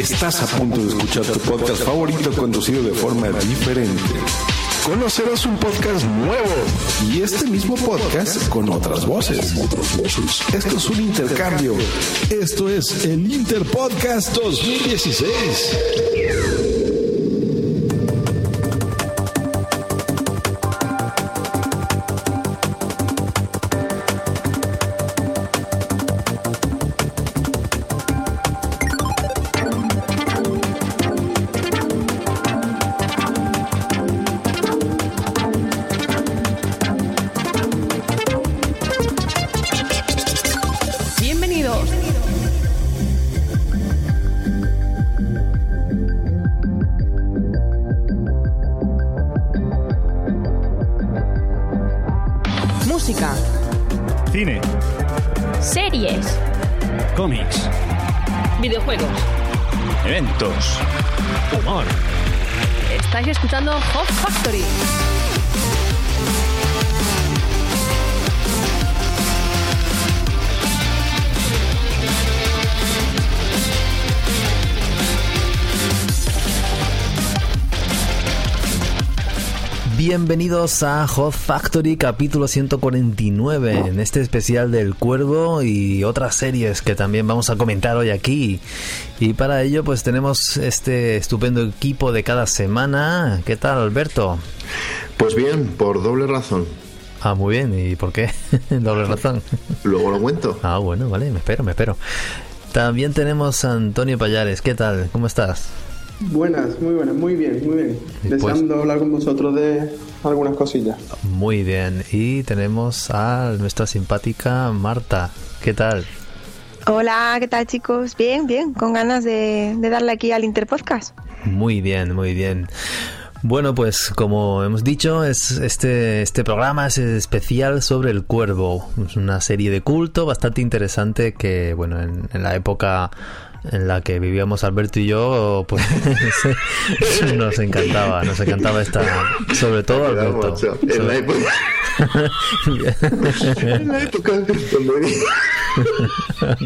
Estás a punto de escuchar tu podcast favorito conducido de forma diferente. Conocerás un podcast nuevo y este mismo podcast con otras voces. Esto es un intercambio. Esto es el Interpodcast 2016. Bienvenidos a Hot Factory capítulo 149 en este especial del Cuervo y otras series que también vamos a comentar hoy aquí. Y para ello pues tenemos este estupendo equipo de cada semana. ¿Qué tal Alberto? Pues bien, por doble razón. Ah, muy bien. ¿Y por qué? Doble razón. Luego lo cuento. Ah, bueno, vale, me espero, me espero. También tenemos a Antonio Payares. ¿Qué tal? ¿Cómo estás? Buenas, muy buenas, muy bien, muy bien. Pues- Deseando hablar con vosotros de algunas cosillas. Muy bien. Y tenemos a nuestra simpática Marta. ¿Qué tal? Hola, ¿qué tal chicos? Bien, bien, con ganas de, de darle aquí al Interpodcast. Muy bien, muy bien. Bueno, pues como hemos dicho, es este, este programa es especial sobre el cuervo. Es una serie de culto bastante interesante que, bueno, en, en la época en la que vivíamos Alberto y yo, pues nos encantaba, nos encantaba esta, sobre todo Alberto. macho. En la época, en la época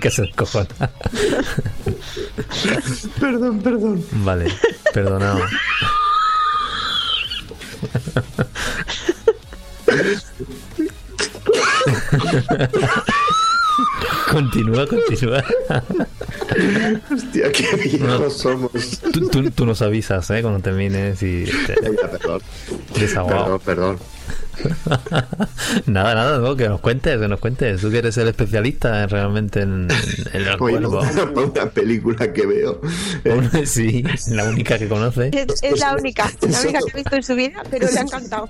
que se cojona. Perdón, perdón. Vale, perdonado. continúa, continúa. Hostia, qué viejos somos. Tú, tú- tú nos avisas, ¿eh? Cuando termines y te perdón. desahogado. Perdón, perdón. Nada, nada, no, que nos cuentes, que nos cuentes. Tú que eres el especialista realmente en, en el Oye, cuervo. una película que veo. Sí, la única que conoce. Es, es la única, la única que he visto en su vida, pero le ha encantado.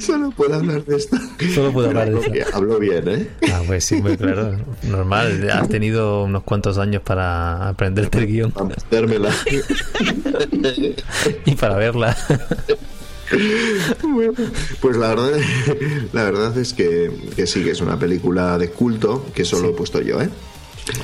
Solo puedo hablar de esto. Solo puedo hablar de eso. Hablo bien, ¿eh? Ah, pues sí, muy claro. Normal, has tenido unos cuantos años para aprenderte el guion Para metérmela. y para verla. Bueno, pues la verdad, la verdad es que, que sí, que es una película de culto que solo he puesto yo, ¿eh?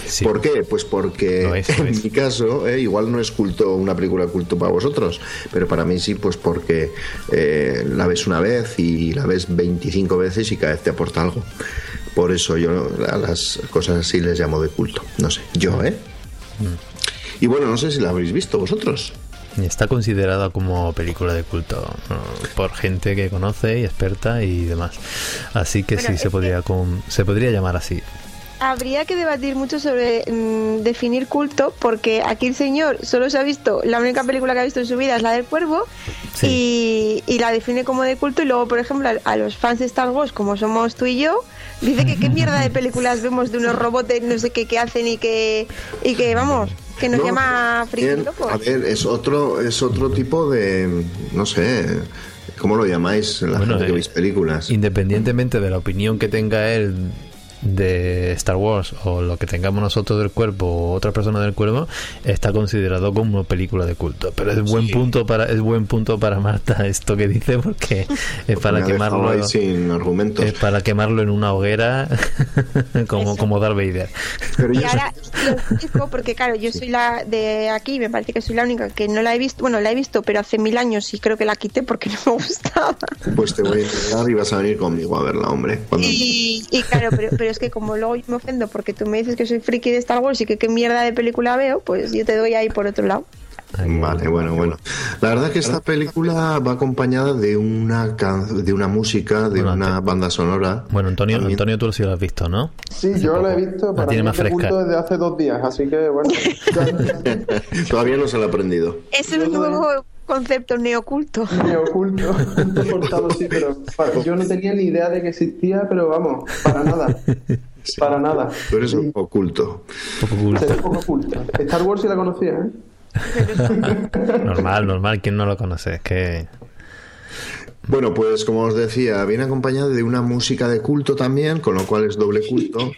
Sí. ¿Por qué? Pues porque es, en es. mi caso, eh, igual no es culto una película culto para vosotros, pero para mí sí, pues porque eh, la ves una vez y la ves 25 veces y cada vez te aporta algo. Por eso yo a las cosas así les llamo de culto. No sé, yo, ¿eh? Mm. Y bueno, no sé si la habréis visto vosotros. Y Está considerada como película de culto por gente que conoce y experta y demás. Así que Bueno, sí, se podría, con- se podría llamar así. Habría que debatir mucho sobre mm, definir culto, porque aquí el señor solo se ha visto, la única película que ha visto en su vida es la del cuervo, y, y la define como de culto, y luego, por ejemplo, a, a los fans de Star Wars, como somos tú y yo, Dice que qué mierda de películas vemos de unos robots no sé qué que hacen y que, y que vamos, que nos No, llama friki bien. A ver, es otro, es otro tipo de, no sé, ¿cómo lo llamáis? La Bueno, gente que eh, veis películas. Independientemente de la opinión que tenga él de Star Wars o lo que tengamos nosotros del cuerpo o otra persona del cuerpo está considerado como una película de culto pero es buen punto para es buen punto para Marta esto que dice porque es para Me quemarlo ahí sin argumentos. es para quemarlo en una hoguera como como Darth Vader Pero Y yo ahora lo explico porque, claro, yo soy la de aquí, me parece que soy la única que no la he visto. Bueno, la he visto, pero hace mil años y creo que la quité porque no me gustaba. pues te voy a entregar y vas a venir conmigo a verla, hombre. Cuando- Y, y claro, pero, pero es que como luego yo me ofendo porque tú me dices que soy friki de Star Wars y que qué mierda de película veo, pues yo te doy ahí por otro lado. Vale, bueno, bueno. La verdad que esta película va acompañada de una can- de una música, de Bueno, una banda sonora. bueno Antonio También. Antonio tú sí lo has visto ¿no? Sí, yo la he visto para tiene mí más es fresca. desde hace dos días, así que bueno. Todavía no se lo ha aprendido. Es un nuevo concepto neoculto. Me oculto, oculto cortado, sí, pero para- yo no tenía ni idea de que existía, pero vamos, para nada. Para nada. Tú eres un oculto. poco oculto. Star Wars sí la conocía, ¿eh? normal normal quién no lo conoce es que Bueno, pues como os decía, viene acompañada de una música de culto también, con lo cual es doble culto.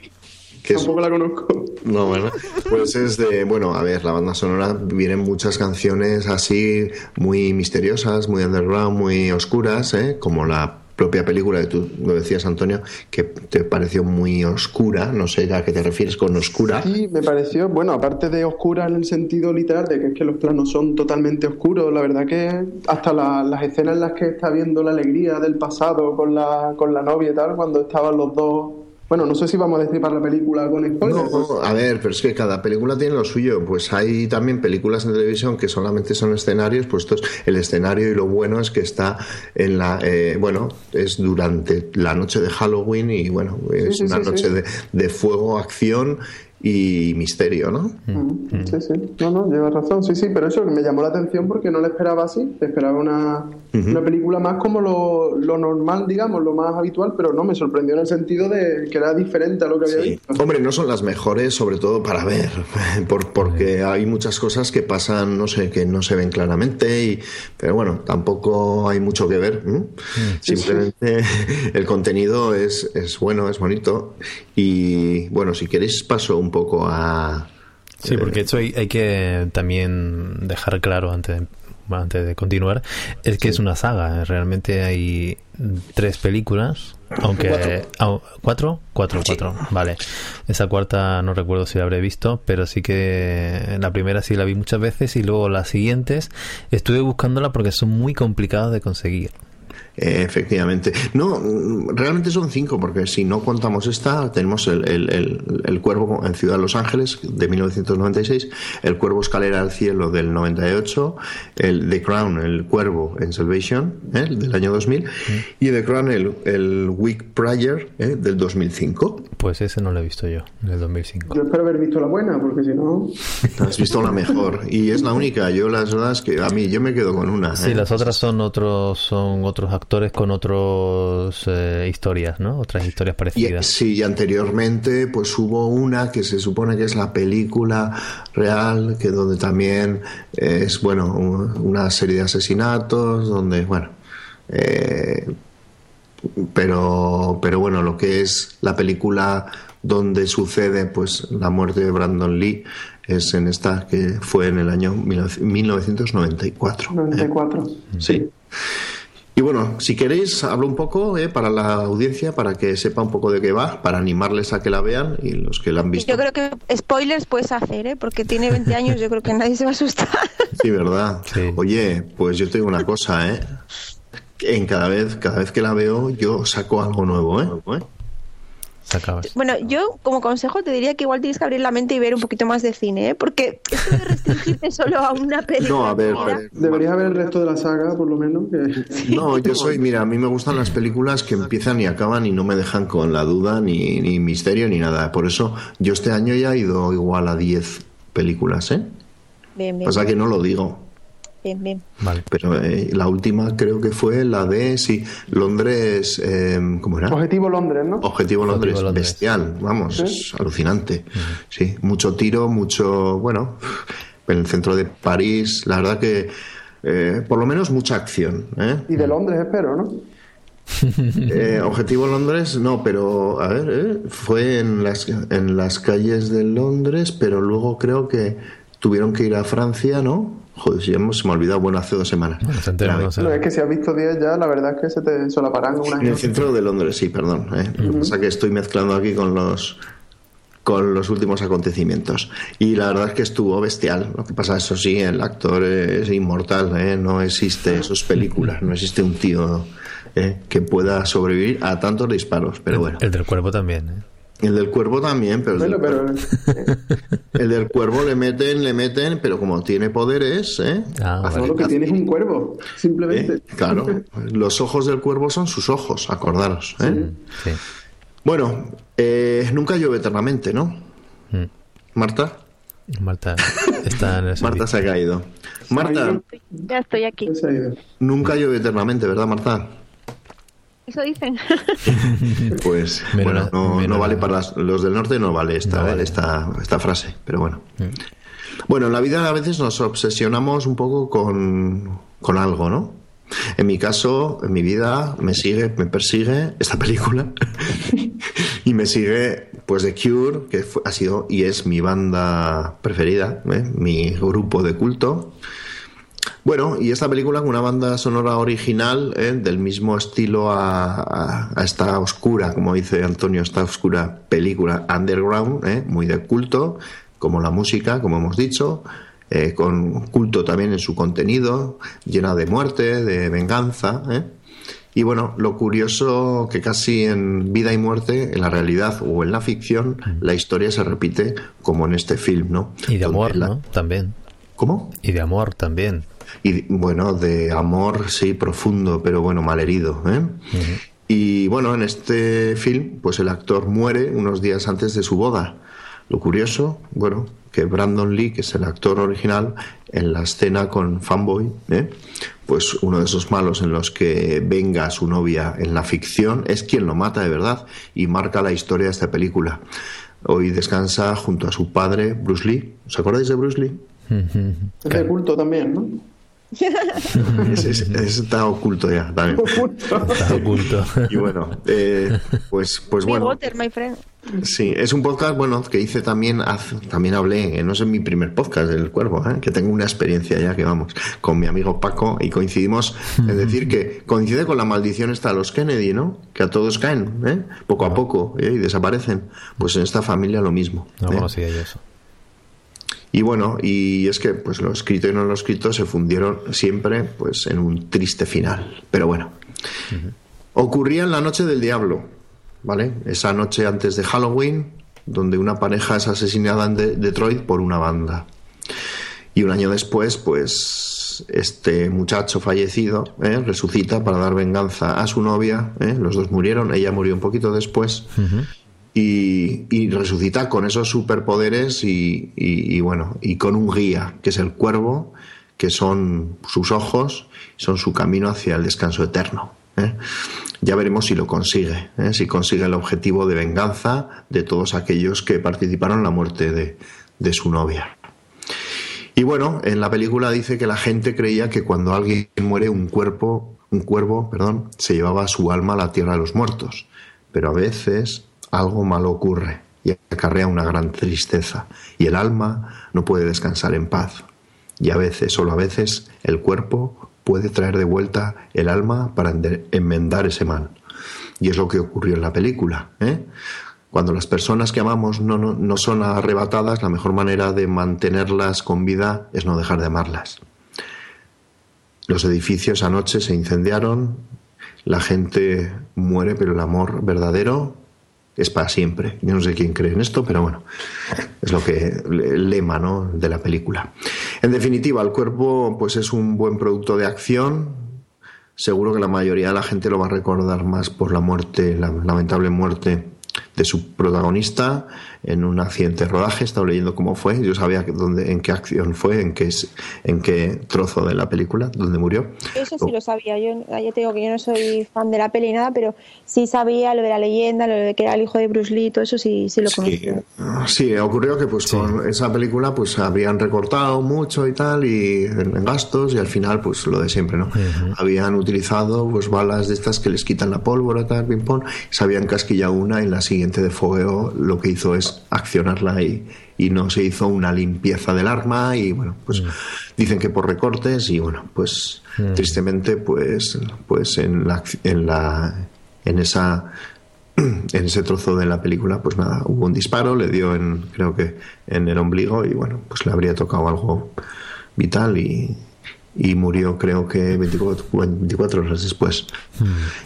Que es, Tampoco la conozco. No, bueno, pues es de, bueno, a ver, la banda sonora vienen muchas canciones así muy misteriosas, muy underground, muy oscuras, ¿eh? como la propia película que tú lo decías, Antonio, que te pareció muy oscura, no sé a qué te refieres con oscura. Sí, me pareció, bueno, aparte de oscura en el sentido literal de que es que los planos son totalmente oscuros, la verdad que hasta la- las escenas en las que está viendo la alegría del pasado con la, con la novia y tal, cuando estaban los dos... Bueno, no sé si vamos a destripar la película con spoilers. pues, No, a ver, pero es que cada película tiene lo suyo. Pues hay también películas en televisión que solamente son escenarios, pues esto es el escenario y lo bueno es que está en la, eh, bueno, es durante la noche de Halloween y bueno, es sí, una sí, noche de fuego, acción y misterio, ¿no? Mm, Sí, sí. No, no, llevas razón. Sí, sí, pero eso me llamó la atención porque no la esperaba así. Esperaba una, una película más como lo, lo normal, digamos, lo más habitual, pero no, me sorprendió en el sentido de que era diferente a lo que había Sí. visto. Hombre, no son las mejores, sobre todo para ver, por, porque hay muchas cosas que pasan, no sé, que no se ven claramente, y, pero bueno, tampoco hay mucho que ver. ¿m? Simplemente el contenido es, es bueno, es bonito, y bueno, si queréis paso un poco a... Sí, porque eso hay, hay que también dejar claro antes de, antes de continuar, es que es una saga. Realmente hay tres películas, aunque... ah, ¿Cuatro? Cuatro, cuatro. Vale. Esa cuarta no recuerdo si la habré visto, pero sí que la primera sí la vi muchas veces y luego las siguientes estuve buscándola porque son muy complicadas de conseguir. Eh, efectivamente. No, mm, realmente son cinco, porque si no contamos esta, tenemos el, el, el- el Cuervo en Ciudad de Los Ángeles de 1996, el Cuervo Escalera al Cielo del 98, el The Crown, el Cuervo en Salvation ¿eh? del año 2000, y The Crown, el, el Week Prior ¿eh? del 2005. Pues ese no lo he visto yo, en el 2005. Yo espero haber visto la buena, porque si no... Has visto la mejor, y es la única. Yo, las verdad es que a mí, yo me quedo con una. Sí, ¿eh? las otras son otros son otros actores con otros eh, historias, ¿no? Otras historias Y, parecidas. sí, y anteriormente pues hubo una que se supone que es la película real, que donde también es, bueno, un- una serie de asesinatos, donde, bueno, eh, pero, pero bueno, lo que es la película donde sucede pues la muerte de Brandon Lee es en esta que fue en el año 1994. ¿eh? 94. Sí. Y bueno, si queréis, hablo un poco eh, para la audiencia, para que sepa un poco de qué va, para animarles a que la vean y los que la han visto. Yo creo que spoilers puedes hacer, ¿eh? Porque tiene 20 años, yo creo que nadie se va a asustar. Sí, ¿verdad? Sí. Oye, pues yo te digo una cosa, ¿eh? En cada vez, cada vez que la veo, yo saco algo nuevo, ¿eh? Sacabas. Bueno, yo como consejo te diría que igual tienes que abrir la mente y ver un poquito más de cine, ¿eh? Porque esto de restringirte solo a una película. No, a ver, Deberías ver el resto de la saga, por lo menos. Que... No, yo soy, mira, a mí me gustan las películas que empiezan y acaban y no me dejan con la duda, ni, ni misterio, ni nada. Por eso yo este año ya he ido igual a 10 películas, ¿eh? Bien, bien. Pasa que no lo digo. Bien, bien. Vale. Pero eh, la última creo que fue la de, sí, Londres, eh, ¿cómo era? Objetivo Londres, ¿no? Objetivo Londres, Objetivo Londres. bestial, vamos, Sí. es alucinante. Sí, mucho tiro, mucho, bueno, en el centro de París, la verdad que eh, por lo menos mucha acción. ¿eh? Y de Londres, espero, ¿no? Eh, Objetivo Londres, no, pero a ver, eh, fue en las, en las calles de Londres, pero luego creo que tuvieron que ir a Francia, ¿no? Joder, si ya me- se me ha olvidado, bueno, hace dos semanas. Era- no sé. No, es que si has visto 10 ya, la verdad es que se te solaparán unas En el centro de Londres, sí, perdón. ¿eh? Lo que pasa es que estoy mezclando aquí con los con los últimos acontecimientos. Y la verdad es que estuvo bestial. Lo que pasa, eso sí, el actor es inmortal, ¿eh? no existe sus películas, no existe un tío ¿eh? que pueda sobrevivir a tantos disparos. Pero bueno, El del cuervo también, ¿eh? El del cuervo también, pero el, Bueno, del, pero cuervo, el del cuervo le meten, le meten, pero como tiene poderes, ¿eh? Ah, Hace- no, lo que tiene es un cuervo, simplemente. ¿eh? Claro, los ojos del cuervo son sus ojos, acordaros. ¿eh? Sí. Bueno, eh, nunca llueve eternamente, ¿no? Mm. Marta. Marta está en el Marta se ha caído. Marta, Ya estoy aquí. Nunca llueve eternamente, ¿verdad, Marta? Eso dicen. Pues bueno, la- no, menos no vale para las- los del norte, no vale esta, No vale. Mm. esta, esta frase, pero bueno. Bueno, en la vida a veces nos obsesionamos un poco con, con algo, ¿no? En mi caso, en mi vida, me sigue, me persigue esta película y me sigue, pues, The Cure, que fue- ha sido y es mi banda preferida, ¿eh? mi grupo de culto. Bueno, y esta película con una banda sonora original ¿eh? del mismo estilo a, a- a esta oscura, como dice Antonio, esta oscura película underground, ¿eh? muy de culto, como la música, como hemos dicho, eh, con culto también en su contenido, llena de muerte, de venganza. ¿eh? Y bueno, lo curioso que casi en vida y muerte, en la realidad o en la ficción, la historia se repite como en este film, ¿no? Y de amor, la- ¿no? También. ¿Cómo? Y de amor también. Y bueno, de amor, sí, profundo, pero bueno, malherido. ¿eh? Y bueno, en este film, pues el actor muere unos días antes de su boda. Lo curioso, bueno, que Brandon Lee, que es el actor original, en la escena con Fanboy, ¿eh? pues uno de esos malos en los que venga a su novia en la ficción, es quien lo mata de verdad y marca la historia de esta película. Hoy descansa junto a su padre, Bruce Lee. ¿Os acordáis de Bruce Lee? Es de culto también, ¿no? Ese- ese está oculto ya también. Está oculto. Y bueno, eh, pues, pues bueno, Water, my friend. sí, es un podcast bueno que hice también, hace- también hablé, eh, no es en mi primer podcast del Cuervo, eh, que tengo una experiencia ya que vamos, con mi amigo Paco y coincidimos en decir que coincide con la maldición esta de los Kennedy, ¿no? Que a todos caen, ¿eh? Poco a poco ¿eh? y desaparecen. Pues en esta familia lo mismo. No ¿eh? conocía yo eso. Y bueno, y es que pues lo escrito y no lo escrito se fundieron siempre pues en un triste final. Pero bueno. Ocurría en la noche del diablo, ¿vale? Esa noche antes de Halloween, donde una pareja es asesinada en De- Detroit por una banda. Y un año después, pues este muchacho fallecido ¿eh? resucita para dar venganza a su novia. ¿eh? Los dos murieron, ella murió un poquito después y, y resucita con esos superpoderes y, y- bueno, y con un guía, que es el cuervo, que son sus ojos, son su camino hacia el descanso eterno. ¿eh? Ya veremos si lo consigue, ¿eh? si consigue el objetivo de venganza de todos aquellos que participaron en la muerte de, de su novia. Y bueno, en la película dice que la gente creía que cuando alguien muere un cuerpo, un cuervo, perdón, se llevaba su alma a la tierra de los muertos. Pero a veces algo malo ocurre y acarrea una gran tristeza y el alma no puede descansar en paz. Y a veces, solo a veces, el cuerpo puede traer de vuelta el alma para enmendar ese mal. Y es lo que ocurrió en la película. ¿eh? Cuando las personas que amamos no, no, no son arrebatadas, la mejor manera de mantenerlas con vida es no dejar de amarlas. Los edificios anoche se incendiaron, la gente muere, pero el amor verdadero es para siempre. Yo no sé quién cree en esto, pero bueno, es lo que el lema ¿no? de la película. En definitiva, el cuerpo pues es un buen producto de acción. Seguro que la mayoría de la gente lo va a recordar más por la muerte, la lamentable muerte de su protagonista en un accidente de rodaje. He estado leyendo cómo fue. Yo sabía dónde, en qué acción fue, en qué, en qué trozo de la película, donde murió. Eso sí lo sabía. Yo ya te digo que yo no soy fan de la peli ni nada, pero sí sabía lo de la leyenda, lo de que era el hijo de Bruce Lee, todo eso sí, sí lo Sí, conocía. sí, ocurrió que pues con esa película pues habían recortado mucho y tal y en, en gastos y al final pues lo de siempre, ¿no? Habían utilizado pues balas de estas que les quitan la pólvora, tal, ping pong, se habían casquillado una y la siguiente de fogueo lo que hizo es accionarla y, y no se hizo una limpieza del arma y bueno, pues dicen que por recortes y bueno, pues tristemente pues pues en la en la en esa en ese trozo de la película, pues nada, hubo un disparo, le dio en, creo que en el ombligo y bueno, pues le habría tocado algo vital y, y murió creo que 24, 24 horas después.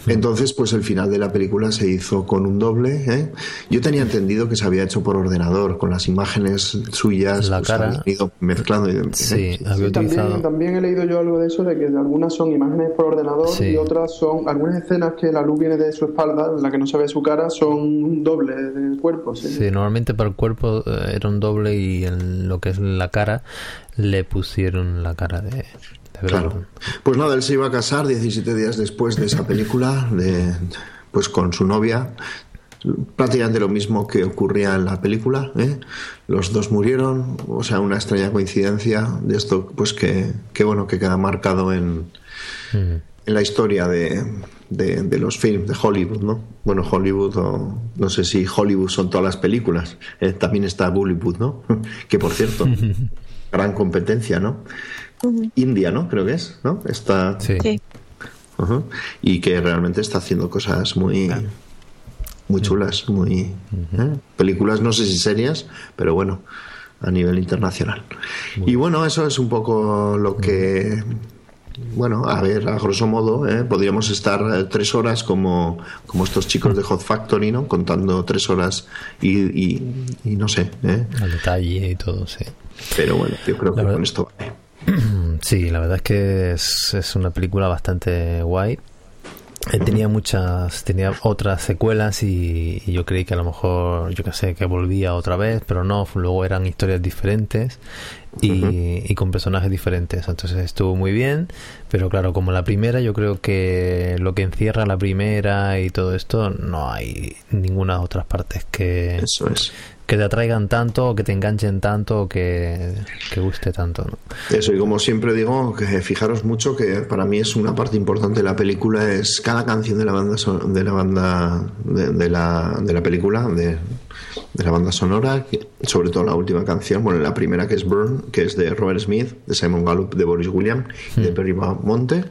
Entonces, pues el final de la película se hizo con un doble. ¿eh? Yo tenía entendido que se había hecho por ordenador, con las imágenes suyas, La pues, cara. ido mezclando. y- Sí, ¿eh? había utilizado. También, también he leído yo algo de eso, de que algunas son imágenes por ordenador Sí. y otras son, algunas escenas que la luz viene de su espalda, en la que no se ve su cara, son un doble del cuerpo. Sí. Sí, normalmente para el cuerpo eh, era un doble y en lo que es la cara le pusieron la cara de, de Claro. Pues nada, él se iba a casar 17 días después de esa película, de, pues con su novia. Prácticamente lo mismo que ocurría en la película. ¿eh? Los dos murieron, o sea, una extraña coincidencia de esto, pues que, que bueno, que queda marcado en, en la historia de, de, de los films de Hollywood, ¿no? Bueno, Hollywood, o no sé si Hollywood son todas las películas, ¿eh? también está Bollywood, ¿no? que por cierto, gran competencia, ¿no? India, ¿no? Creo que es, ¿no? Está, Sí. Y que realmente está haciendo cosas muy muy chulas, muy ¿eh? películas, no sé si serias, pero bueno, a nivel internacional. Y bueno, eso es un poco lo que bueno, a ver, a grosso modo, ¿eh? podríamos estar eh, tres horas como, como estos chicos de Hot Factory, ¿no? Contando tres horas y, y, y no sé, ¿eh? Al detalle y todo, sí. Pero bueno, yo creo que verdad- con esto vale. Sí, la verdad es que es, es una película bastante guay. Eh, tenía muchas, tenía otras secuelas y, y yo creí que a lo mejor, yo que sé, que volvía otra vez, pero no, luego eran historias diferentes y, y con personajes diferentes. Entonces estuvo muy bien, pero claro, como la primera, yo creo que lo que encierra la primera y todo esto, no hay ninguna otras partes que, Eso es. Que te atraigan tanto, que te enganchen tanto, que, que guste tanto. ¿no? Eso, y como siempre digo, que fijaros mucho que para mí es una parte importante de la película, es cada canción de la banda de la banda de, de la, de la película, de, de la banda sonora, sobre todo la última canción, bueno, la primera que es Burn, que es de Robert Smith, de Simon Gallup, de Boris Williams y de Perry Monte,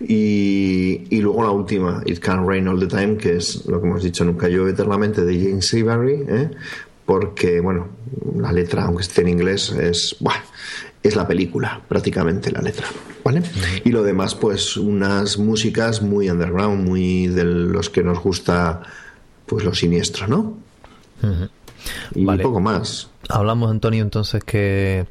y, y luego la última, It Can Rain All the Time, que es lo que hemos dicho, Nunca llueve eternamente, de James Seabury, ¿eh? Porque, bueno, la letra, aunque esté en inglés, es, es la película, prácticamente la letra, ¿vale? Y lo demás, pues, unas músicas muy underground, muy de los que nos gusta, pues, lo siniestro, ¿no? Y Vale. poco más. Hablamos, Antonio, entonces, que,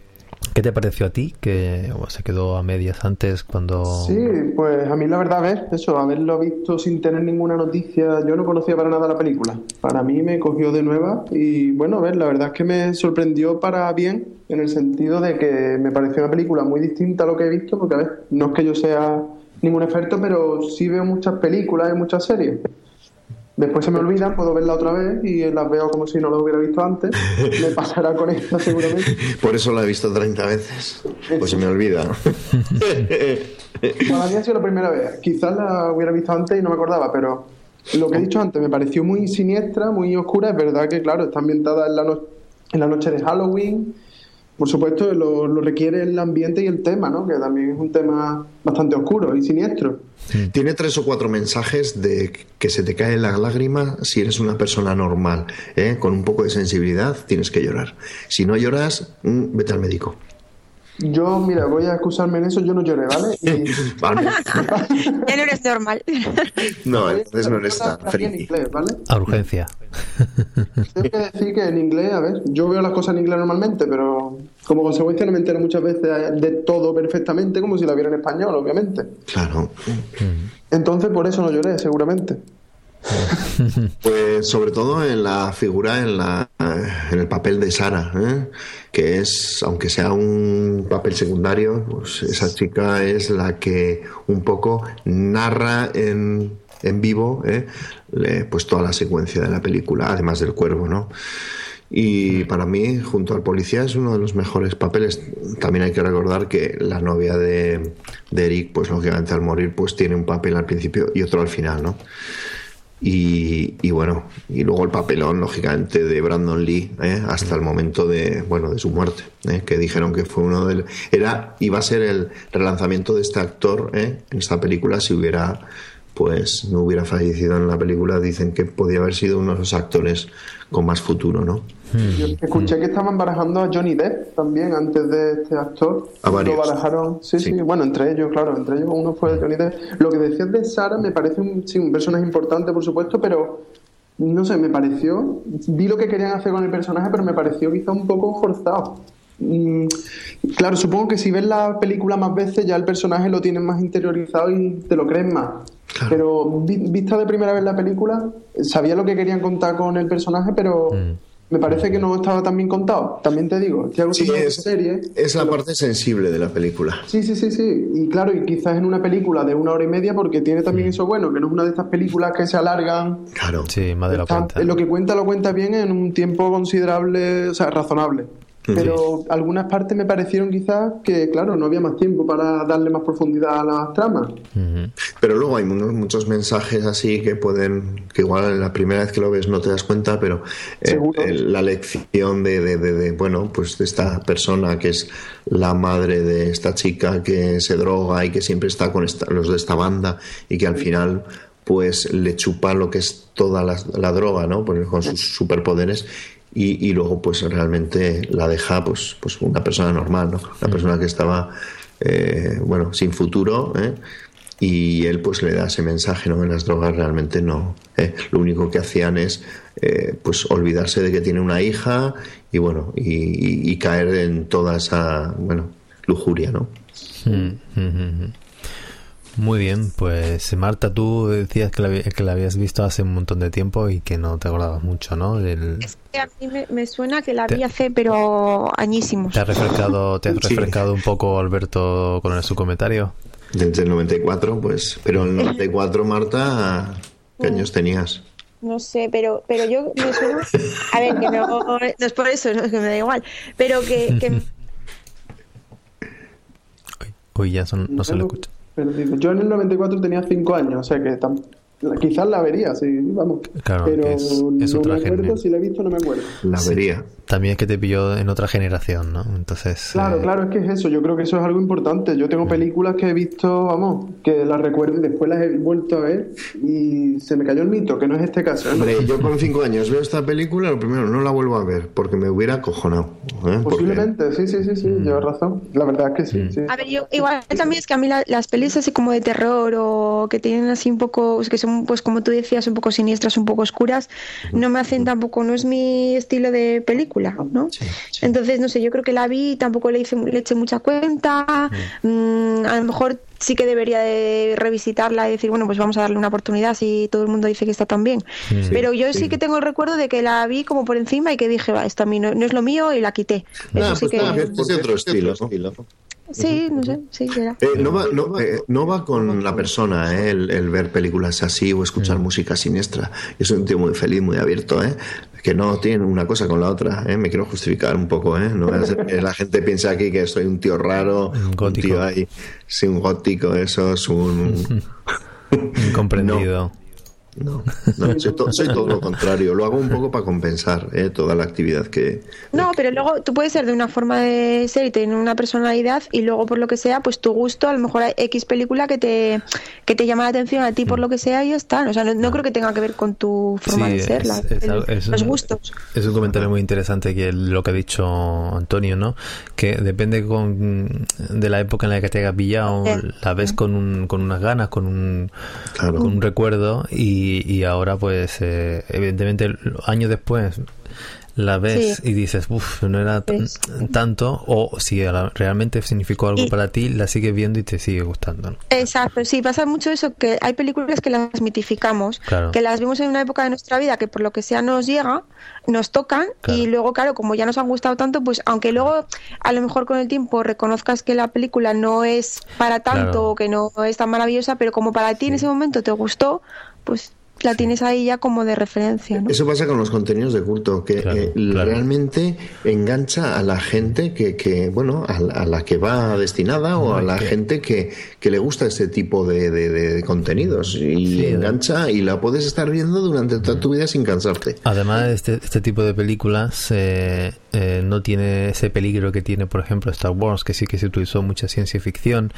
¿qué te pareció a ti? Que se quedó a medias antes cuando... Sí, pues a mí la verdad, a ver, eso, haberlo visto sin tener ninguna noticia, yo no conocía para nada la película. Para mí me cogió de nueva y bueno, a ver, la verdad es que me sorprendió para bien, en el sentido de que me pareció una película muy distinta a lo que he visto, porque a ver, no es que yo sea ningún experto, pero sí veo muchas películas y muchas series. Después se me olvidan, puedo verla otra vez y las veo como si no las hubiera visto antes. Me pasará con esta seguramente. Por eso la he visto 30 veces. Pues se me olvida. Para mí ha sido la primera vez. Quizás la hubiera visto antes y no me acordaba, pero lo que he dicho antes me pareció muy siniestra, muy oscura. Es verdad que, claro, está ambientada en la, no- en la noche de Halloween. Por supuesto, lo, requiere el ambiente y el tema, ¿no? Que también es un tema bastante oscuro y siniestro. Tiene tres o cuatro mensajes de que se te caen las lágrimas si eres una persona normal, ¿eh? con un poco de sensibilidad, tienes que llorar. Si no lloras, mm, vete al médico. Yo, mira, voy a excusarme en eso, yo no lloré, ¿vale? Y Vale. Ya no eres normal. No, entonces no eres tan friki. inglés, ¿vale? A urgencia. Tengo que decir que en inglés, a ver, yo veo las cosas en inglés normalmente, pero como consecuencia no me entero muchas veces de todo perfectamente como si la viera en español, obviamente. Claro. Entonces por eso no lloré, seguramente. Pues sobre todo en la figura, en, la, en el papel de Sara, ¿eh? que es, aunque sea un papel secundario, pues esa chica es la que un poco narra en, en vivo ¿eh? Pues toda la secuencia de la película, además del cuervo, ¿no? Y para mí, junto al policía, es uno de los mejores papeles. También hay que recordar que la novia de, de Eric, pues lógicamente al morir, pues tiene un papel al principio y otro al final, ¿no? Y, y bueno, y luego el papelón, lógicamente, de Brandon Lee, ¿eh? hasta el momento de, bueno, de su muerte, ¿eh? que dijeron que fue uno del, era, iba a ser el relanzamiento de este actor ¿eh? en esta película si hubiera, pues, no hubiera fallecido en la película. Dicen que podía haber sido uno de los actores con más futuro, ¿no? Yo escuché que estaban barajando a Johnny Depp también antes de este actor. A varios. Lo barajaron, sí, sí, bueno, entre ellos, claro, entre ellos uno fue Johnny Depp. Lo que decías de Sara me parece un, sí, un personaje importante, por supuesto, pero no sé, me pareció, vi lo que querían hacer con el personaje, pero me pareció quizá un poco forzado. Mm, Claro, supongo que si ves la película más veces ya el personaje lo tienes más interiorizado y te lo crees más. Pero vi- vista de primera vez la película, sabía lo que querían contar con el personaje, pero me parece que no estaba tan bien contado. También te digo, estoy acostumbrado a es- serie. Es la parte sensible de la película. Sí, sí, sí, sí. Y claro, y quizás en una película de una hora y media, porque tiene también eso bueno, que no es una de estas películas que se alargan. Claro. Sí, más de la Está- cuenta. Lo que cuenta lo cuenta bien en un tiempo considerable, o sea, razonable. Pero algunas partes me parecieron quizás que, claro, no había más tiempo para darle más profundidad a las tramas. Pero luego hay unos- muchos mensajes así que pueden, que igual la primera vez que lo ves no te das cuenta, pero eh, el- la lección de, de- de- de, bueno, pues de esta persona que es la madre de esta chica que se droga y que siempre está con esta- los de esta banda y que al final pues le chupa lo que es toda la, la droga, ¿no? Pues con sus superpoderes y, y luego pues realmente la deja pues, pues una persona normal, ¿no? Una persona que estaba eh, bueno, sin futuro, ¿eh? y él pues le da ese mensaje, ¿no? En las drogas realmente no. ¿eh? Lo único que hacían es eh, pues olvidarse de que tiene una hija y bueno, y, y- y caer en toda esa, bueno, lujuria, ¿no? Mm, mm, mm, mm. Muy bien, pues Marta, tú decías que la, habí- que la habías visto hace un montón de tiempo y que no te acordabas mucho, ¿no? Del- Que a mí me, me suena que la Te- vi hace, pero añísimos. ¿Te ha refrescado, te ha Sí. refrescado un poco Alberto con su comentario? Desde el 94, pues, pero en el 94, Marta, ¿qué años tenías? No sé, pero, pero yo me suena. A ver, que no, no es por eso, no, es que me da igual. Pero que, que Uy, ya son- no se lo escucha. Yo en el 94 tenía 5 años, o sea que tam- quizás la vería, sí, vamos. Claro, pero que es- es no me acuerdo, si la he visto no me acuerdo. La Sí. También es que te pilló en otra generación, ¿no? Entonces... Claro, eh, claro, es que es eso, yo creo que eso es algo importante. Yo tengo películas que he visto, vamos, que las recuerdo y después las he vuelto a ver y se me cayó el mito, que no es este caso. ¿eh? Hombre, yo con 5 años veo esta película, lo primero, no la vuelvo a ver, porque me hubiera acojonado. ¿eh? Porque- Posiblemente, sí, sí, sí, sí, Mm. llevas razón. La verdad es que sí, sí. A ver, yo igual también es que a mí la- las pelis así como de terror o que tienen así un poco, que son pues como tú decías, un poco siniestras, un poco oscuras, no me hacen tampoco, no es mi estilo de película, ¿no? Entonces, no sé, yo creo que la vi y tampoco le, hice, le eché mucha cuenta, mm, a lo mejor sí que debería de revisitarla y decir, bueno, pues vamos a darle una oportunidad si todo el mundo dice que está tan bien. Pero yo sí. que tengo el recuerdo de que la vi como por encima y que dije, va, esto a mí no, no es lo mío y la quité. Eso Ah, sí pues que... es otro estilo. ¿no? Sí, no sé, sí, será. Eh, no, va, no, eh, no va con la persona eh, el, el ver películas así o escuchar música siniestra. Yo soy un tío muy feliz, muy abierto, ¿eh? que no tiene una cosa con la otra. ¿eh? Me quiero justificar un poco. ¿eh? No la gente piensa aquí que soy un tío raro, un, gótico. tío ahí, sí, un gótico, eso es un... Incomprendido. No, no, soy, to- soy todo lo contrario. Lo hago un poco para compensar ¿eh? toda la actividad que... No, pero luego tú puedes ser de una forma de ser y tener una personalidad y luego por lo que sea, pues tu gusto, a lo mejor hay X película que te, que te llama la atención a ti por lo que sea y ya está. O sea, no, no creo que tenga que ver con tu forma Sí, de ser, es- la- es el- algo- es los un- gustos. Es un comentario muy interesante que lo que ha dicho Antonio, ¿no? Que depende con, de la época en la que te haya pillado, Eh. la ves con, un, con unas ganas, con un, Claro. con un recuerdo y, y ahora pues eh, evidentemente años después la ves Sí. y dices, uff, no era tanto, o si realmente significó algo Y- para ti, la sigues viendo y te sigue gustando. ¿no? Exacto, sí, pasa mucho eso, que hay películas que las mitificamos, Claro. que las vimos en una época de nuestra vida que por lo que sea nos llega, nos tocan Claro. y luego, claro, como ya nos han gustado tanto, pues aunque luego a lo mejor con el tiempo reconozcas que la película no es para tanto Claro. o que no es tan maravillosa, pero como para ti en ese momento te gustó, pues la tienes ahí ya como de referencia, ¿no? Eso pasa con los contenidos de culto, que Claro, eh, claro. realmente engancha a la gente que, que bueno, a, la- a la que va destinada o No, a la que- gente que, que le gusta este tipo de, de- de contenidos. Y Sí, engancha y la puedes estar viendo durante toda tu vida sin cansarte. Además, este, este tipo de películas eh, eh, no tiene ese peligro que tiene, por ejemplo, Star Wars, que sí que se utilizó mucha ciencia ficción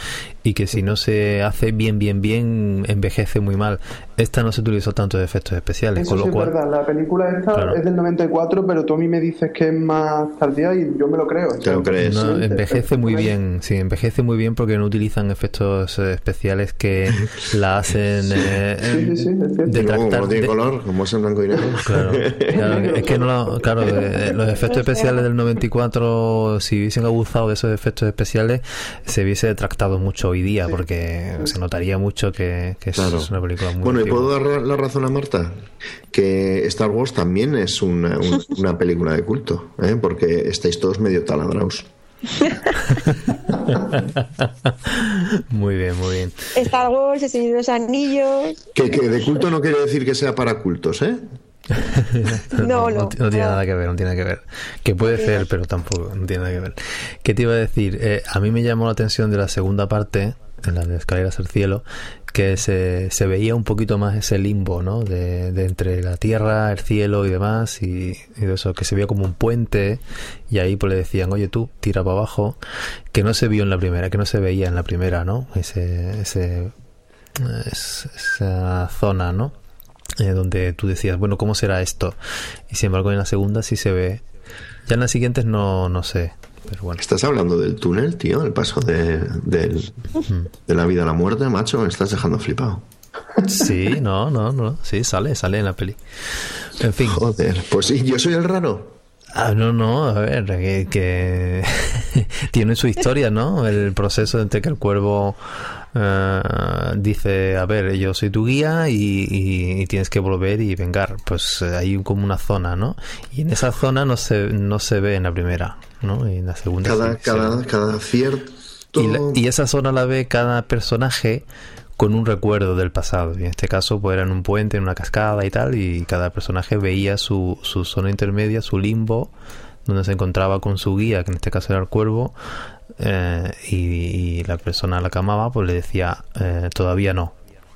y que si no se hace bien, bien, bien, envejece muy mal. Esta no se utilizó tanto de efectos especiales, Eso con sí es verdad, la película esta Claro. es del 94, pero tú a mí me dices que es más tardía y yo me lo creo. Te lo crees. No, envejece muy bien, sí, envejece muy bien porque no utilizan efectos eh, especiales que la hacen eh, Sí, sí, sí, es cierto. de Y luego, como tractar- no tiene de- color, como es en blanco y negro. Claro, claro, es que no lo- claro, eh, los efectos especiales del 94, si hubiesen abusado de esos efectos especiales, se hubiese tratado mucho hoy día, porque se notaría mucho que, que es una película muy Bueno, ¿y puedo dar la razón a Marta? Que Star Wars también es una, un- una película de culto, ¿eh? porque estáis todos medio taladraos. Muy bien, muy bien. Star Wars, El Señor de los Anillos, Que, que de culto no quiere decir que sea para cultos, ¿eh? No, no. ti- tiene nada que ver, no tiene nada que ver. Que puede ser, pero tampoco, no tiene nada que ver. ¿Qué te iba a decir? Eh, a mí me llamó la atención de la segunda parte, en la de Escaleras al Cielo, que se, se veía un poquito más ese limbo, ¿no? De, de entre la tierra, el cielo y demás, y, y de eso, que se veía como un puente, y ahí pues le decían, oye tú, tira para abajo, que no se vio en la primera, que no se veía en la primera, ¿no? Ese, ese, es- esa zona, ¿no? Eh, donde tú decías, bueno, ¿cómo será esto? Y sin embargo en la segunda sí se ve. Ya en las siguientes no, no sé, pero bueno. Estás hablando del túnel, tío, el paso de, del- de la vida a la muerte, macho, me estás dejando flipado. Sí, no, no, no, sí, sale, sale en la peli. En fin. Joder, pues sí, yo soy el raro. Ah, no, no, a ver, que, que tiene su historia, ¿no? El proceso entre que el cuervo eh, dice, a ver, yo soy tu guía y, y- y tienes que volver y vengar. Pues eh, hay como una zona, ¿no? Y en esa zona no se, no se ve en la primera, ¿no? En la segunda Cada, cada, cada cierto... Y, la- y esa zona la ve cada personaje con un recuerdo del pasado. Y en este caso, pues era en un puente, en una cascada y tal, y cada personaje veía su, su zona intermedia, su limbo, donde se encontraba con su guía, que en este caso era el cuervo, eh, y, y la persona a la que amaba, pues le decía, eh, todavía no.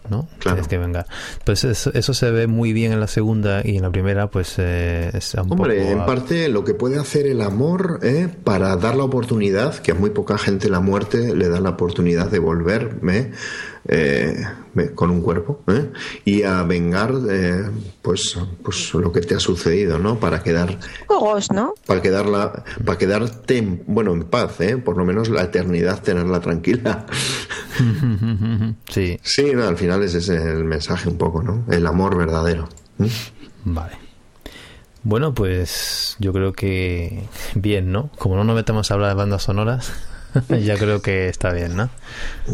¿No? Tienes que vengar. Pues eso, eso se ve muy bien en la segunda y en la primera, pues eh, es un Hombre, poco en a- parte lo que puede hacer el amor ¿eh? para dar la oportunidad, que a muy poca gente la muerte le da la oportunidad de volver ¿eh? Eh, con un cuerpo ¿eh? y a vengar eh, pues, pues lo que te ha sucedido, ¿no? Para quedar juegos, ¿no? para quedarla para quedarte en- bueno en paz, ¿eh? por lo menos la eternidad tenerla tranquila. sí. Sí, no, al final ese es el mensaje un poco, ¿no? El amor verdadero. Vale. Bueno, pues yo creo que bien, ¿no? Como no nos metemos a hablar de bandas sonoras, ya creo que está bien, ¿no?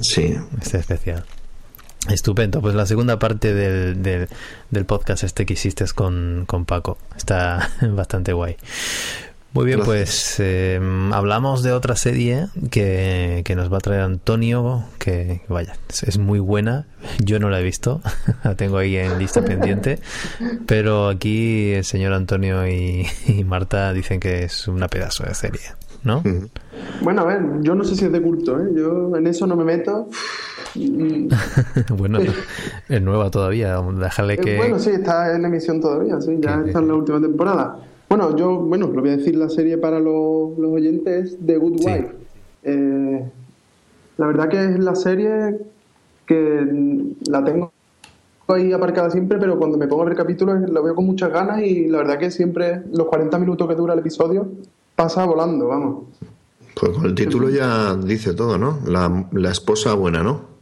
Sí. Este especial. Estupendo. Pues la segunda parte del, del, del podcast este que hiciste con, con Paco. Está bastante guay. Muy bien, pues eh, hablamos de otra serie que, que nos va a traer Antonio, que vaya, es, muy buena. Yo no la he visto, la tengo ahí en lista pendiente, pero aquí el señor Antonio y, y Marta dicen que es una pedazo de serie, ¿no? Bueno, a ver, yo no sé si es de culto, ¿eh? Yo en eso no me meto. Bueno, es nueva todavía, déjale eh, que... Bueno, sí, está en emisión todavía, sí, ya está en la última temporada. Bueno, yo, bueno, lo voy a decir la serie para los, los oyentes de Good Wife. Eh, la verdad que es la serie que la tengo ahí aparcada siempre, pero cuando me pongo a ver capítulos la veo con muchas ganas y la verdad que siempre los 40 minutos que dura el episodio pasa volando, vamos. Pues con el título ya dice todo, ¿no? La, la esposa buena, ¿no?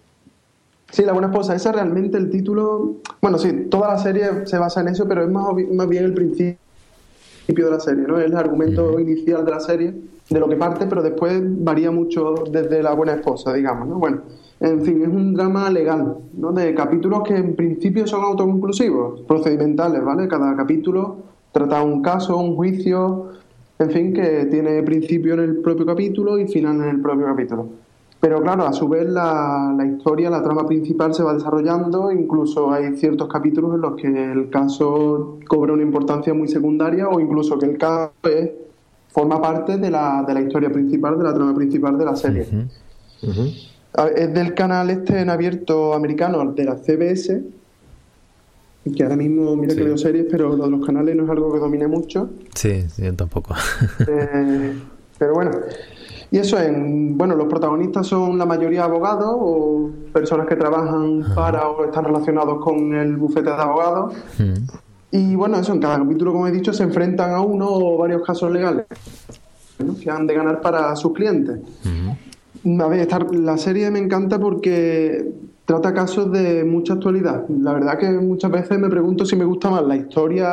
Sí, La Buena Esposa, ese realmente el título. Bueno, sí, toda la serie se basa en eso, pero es más, más bien el principio principio de la serie, ¿no? Es el argumento inicial de la serie, de lo que parte, pero después varía mucho desde La Buena Esposa, digamos, ¿no? Bueno, en fin, es un drama legal, ¿no? De capítulos que en principio son autoconclusivos, procedimentales, ¿vale? Cada capítulo trata un caso, un juicio, en fin, que tiene principio en el propio capítulo y final en el propio capítulo. Pero claro, a su vez la, la historia, la trama principal se va desarrollando, incluso hay ciertos capítulos en los que el caso cobra una importancia muy secundaria o incluso que el caso es- forma parte de la, de la historia principal, de la trama principal de la serie. Es del canal este en abierto americano, de la CBS, que ahora mismo, mira que veo series, pero lo de los canales no es algo que domine mucho. Sí, sí, yo tampoco. Eh, pero bueno, y eso en, bueno, los protagonistas son la mayoría abogados o personas que trabajan para o están relacionados con el bufete de abogados. Y bueno, eso en cada capítulo, como he dicho, se enfrentan a uno o varios casos legales ¿no? que han de ganar para sus clientes. A ver, esta- la serie me encanta porque trata casos de mucha actualidad. La verdad que muchas veces me pregunto si me gusta más la historia,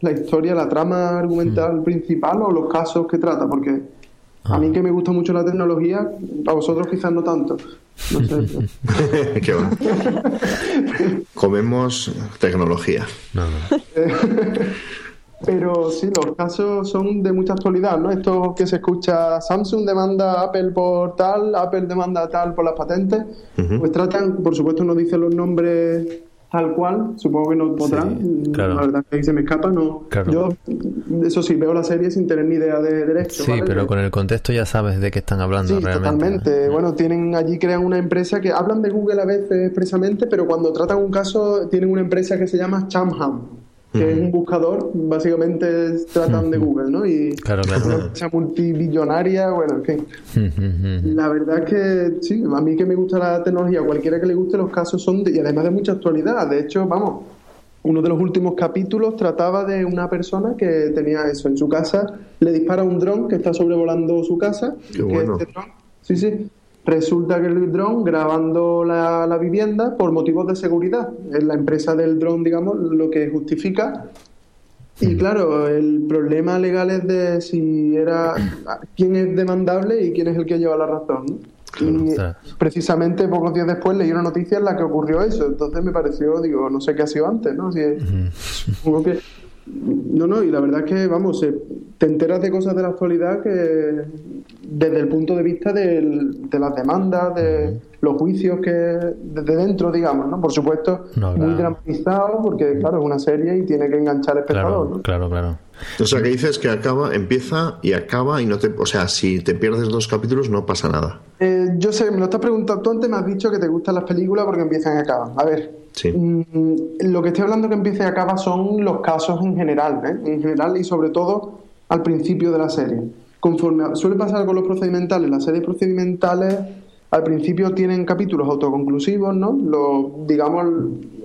la historia, la trama argumental principal o los casos que trata, porque a mí que me gusta mucho la tecnología, a vosotros quizás no tanto. No sé. pero- Qué va. Comemos tecnología. Pero sí, los casos son de mucha actualidad, ¿no? Esto que se escucha, Samsung demanda a Apple por tal, Apple demanda a tal por las patentes, pues tratan, por supuesto no dicen los nombres tal cual, supongo que no podrán, claro. la verdad que ahí se me escapa, no. Claro. Yo, eso sí, veo la serie sin tener ni idea de derecho, Sí, ¿vale? pero con el contexto ya sabes de qué están hablando Sí, realmente. totalmente. Bueno, tienen allí crean una empresa que hablan de Google a veces expresamente, pero cuando tratan un caso tienen una empresa que se llama Chamham, que es un buscador, básicamente tratan de Google, ¿no? Y Claro, claro. una empresa multibillonaria, bueno, en fin. La verdad es que sí, a mí que me gusta la tecnología, cualquiera que le guste los casos son de- y además de mucha actualidad. De hecho, vamos, uno de los últimos capítulos trataba de una persona que tenía eso en su casa, le dispara un dron que está sobrevolando su casa. Qué que bueno. este dron- sí, sí. Resulta que el dron grabando la, la vivienda por motivos de seguridad. Es la empresa del dron, digamos, lo que justifica. Y claro, el problema legal es de si era quién es demandable y quién es el que lleva la razón. ¿no? y precisamente pocos días después leí una noticia en la que ocurrió eso. Entonces me pareció, digo, no sé qué ha sido antes, ¿no? Si que no, no, y la verdad es que, vamos, te enteras de cosas de la actualidad que desde el punto de vista del- de las demandas, de los juicios que desde dentro, digamos, ¿no? Por supuesto, No, muy dramatizado porque, claro, es una serie y tiene que enganchar al espectador, Claro, ¿no? claro, claro. O sea, que dices que acaba, empieza y acaba y no te... O sea, si te pierdes dos capítulos no pasa nada. Eh, yo sé, me lo estás preguntando, tú antes me has dicho que te gustan las películas porque empiezan y acaban. A ver, Sí. mm, lo que estoy hablando que empieza y acaba son los casos en general, ¿eh? En general y sobre todo al principio de la serie. Conforme a- suele pasar con los procedimentales, las series procedimentales al principio tienen capítulos autoconclusivos, ¿no? Lo, digamos,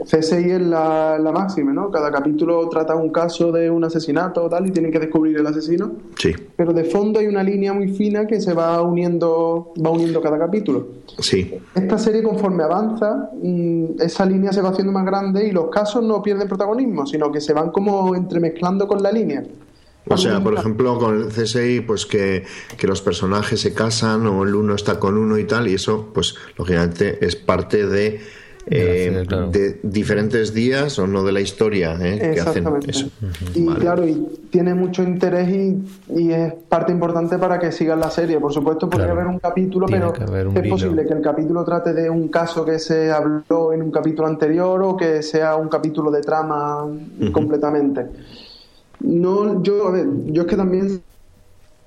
CSI es la, la máxima, ¿no? Cada capítulo trata un caso de un asesinato o tal y tienen que descubrir el asesino Sí, pero de fondo hay una línea muy fina que se va uniendo va uniendo cada capítulo sí. esta serie conforme avanza mm, esa línea se va haciendo más grande y los casos no pierden protagonismo sino que se van como entremezclando con la línea O sea, por ejemplo, con el CSI, pues que, que los personajes se casan o el uno está con uno y tal, y eso, pues lógicamente es parte de, eh, claro. de diferentes días o no de la historia ¿eh? que hacen eso. Y Vale. claro, y tiene mucho interés y, y es parte importante para que sigan la serie. Por supuesto, podría Claro. haber un capítulo, Tiene pero que haber un es hilo. posible que el capítulo trate de un caso que se habló en un capítulo anterior o que sea un capítulo de trama completamente. No, yo, a ver, yo es que también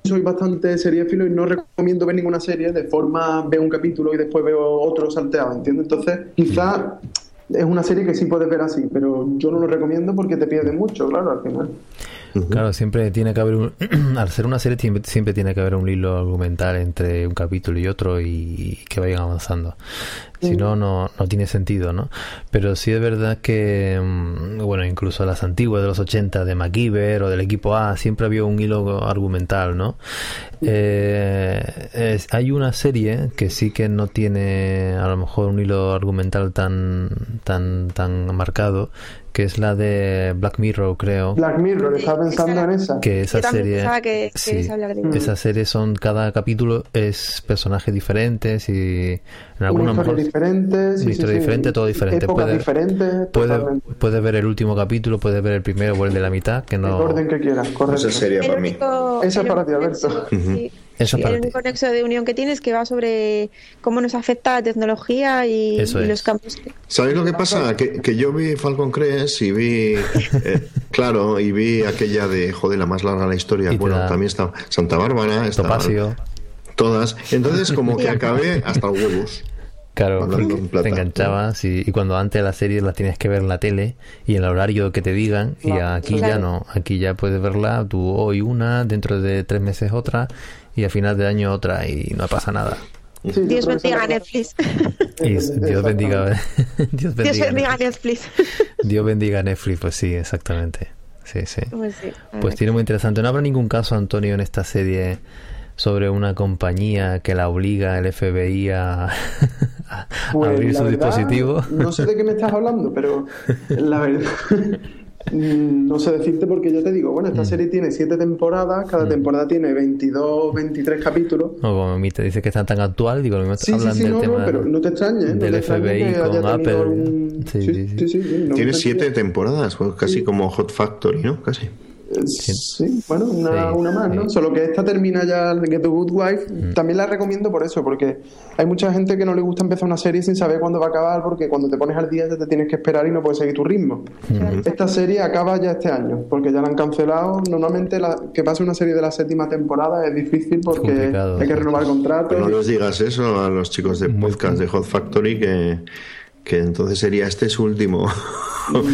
soy bastante seriéfilo y no recomiendo ver ninguna serie de forma veo un capítulo y después veo otro salteado, ¿entiendes? Entonces, quizá es una serie que sí puedes ver así, pero yo no lo recomiendo porque te pierdes mucho, claro, al final. Claro, siempre tiene que haber un... al ser una serie siempre, siempre tiene que haber un hilo argumental entre un capítulo y otro y, que vayan avanzando. Si no, no, no tiene sentido, ¿no? Pero sí es verdad que, mm, bueno, incluso las antiguas de los 80 de MacGyver o del equipo A, siempre había un hilo argumental, ¿no? Eh, es- hay una serie que sí que no tiene a lo mejor un hilo argumental tan, tan, tan marcado, que es la de Black Mirror, creo. Black Mirror, estaba pensando en esa. Que esa Yo serie. pensaba que sí, ella. esa serie son. Cada capítulo es personajes diferentes y en algunos mejor. diferente, sí, una sí, historia sí. diferente, todo diferente. Épocas Puede- diferentes, Puede, totalmente. puedes ver el último capítulo, puedes ver el primero o el de la mitad, que El no. orden que quieras, correcto. Esa sería El para mí. único- Esa el es para ti, Alberto. nexo- sí. Eso el ti. único nexo de unión que tienes que va sobre cómo nos afecta la tecnología y, Eso y es. los campos. que- ¿Sabéis lo que pasa? Que, que yo vi Falcon Crest y vi, eh, claro, y vi aquella de, joder, la más larga de la historia. Y Bueno, da- también está Santa Bárbara, está Topacio. todas. Entonces, como que acabé hasta los huevos. Claro, te enganchabas y, y cuando antes las series las tienes que ver en la tele y en el horario que te digan y Claro, aquí ya no, aquí ya puedes verla tú hoy una, dentro de tres meses otra y a final de año otra y no pasa nada. Sí, Dios bendiga esa- Netflix. Y s- Dios bendiga, Dios Dios bendiga, bendiga Netflix. Dios bendiga Netflix, pues sí, exactamente. Sí, sí. Pues sí, a Pues tiene muy interesante. ¿No habrá ningún caso, Antonio, en esta serie sobre una compañía que la obliga el FBI a, a Pues, abrir su verdad, dispositivo? No sé de qué me estás hablando, pero la verdad. Mm, No sé decirte porque ya te digo, bueno, Mm. esta serie tiene siete temporadas, cada temporada tiene 22, 23 capítulos. No, como mi te dice que está tan actual, digo, lo mismo Sí, sí, hablan sí, del no, tema no, pero no te extrañes, ¿eh? No del te extrañes FBI con Apple. algún- Sí, Sí, sí, sí. sí, sí, sí, no Tiene siete temporadas, pues casi como Hot Factory, ¿no? Casi. Sí, bueno, una, Sí, una más, ¿no? sí. Mm. Solo que esta termina ya, Get the Good Wife. También la recomiendo por eso, porque hay mucha gente que no le gusta empezar una serie sin saber cuándo va a acabar, porque cuando te pones al día ya te tienes que esperar y no puedes seguir tu ritmo. Esta serie acaba ya este año, porque ya la han cancelado. Normalmente la, que pase una serie de la séptima temporada es difícil porque hay que renovar contratos. Pero no les digas eso a los chicos de podcast de Hot Factory que, que entonces sería este su último.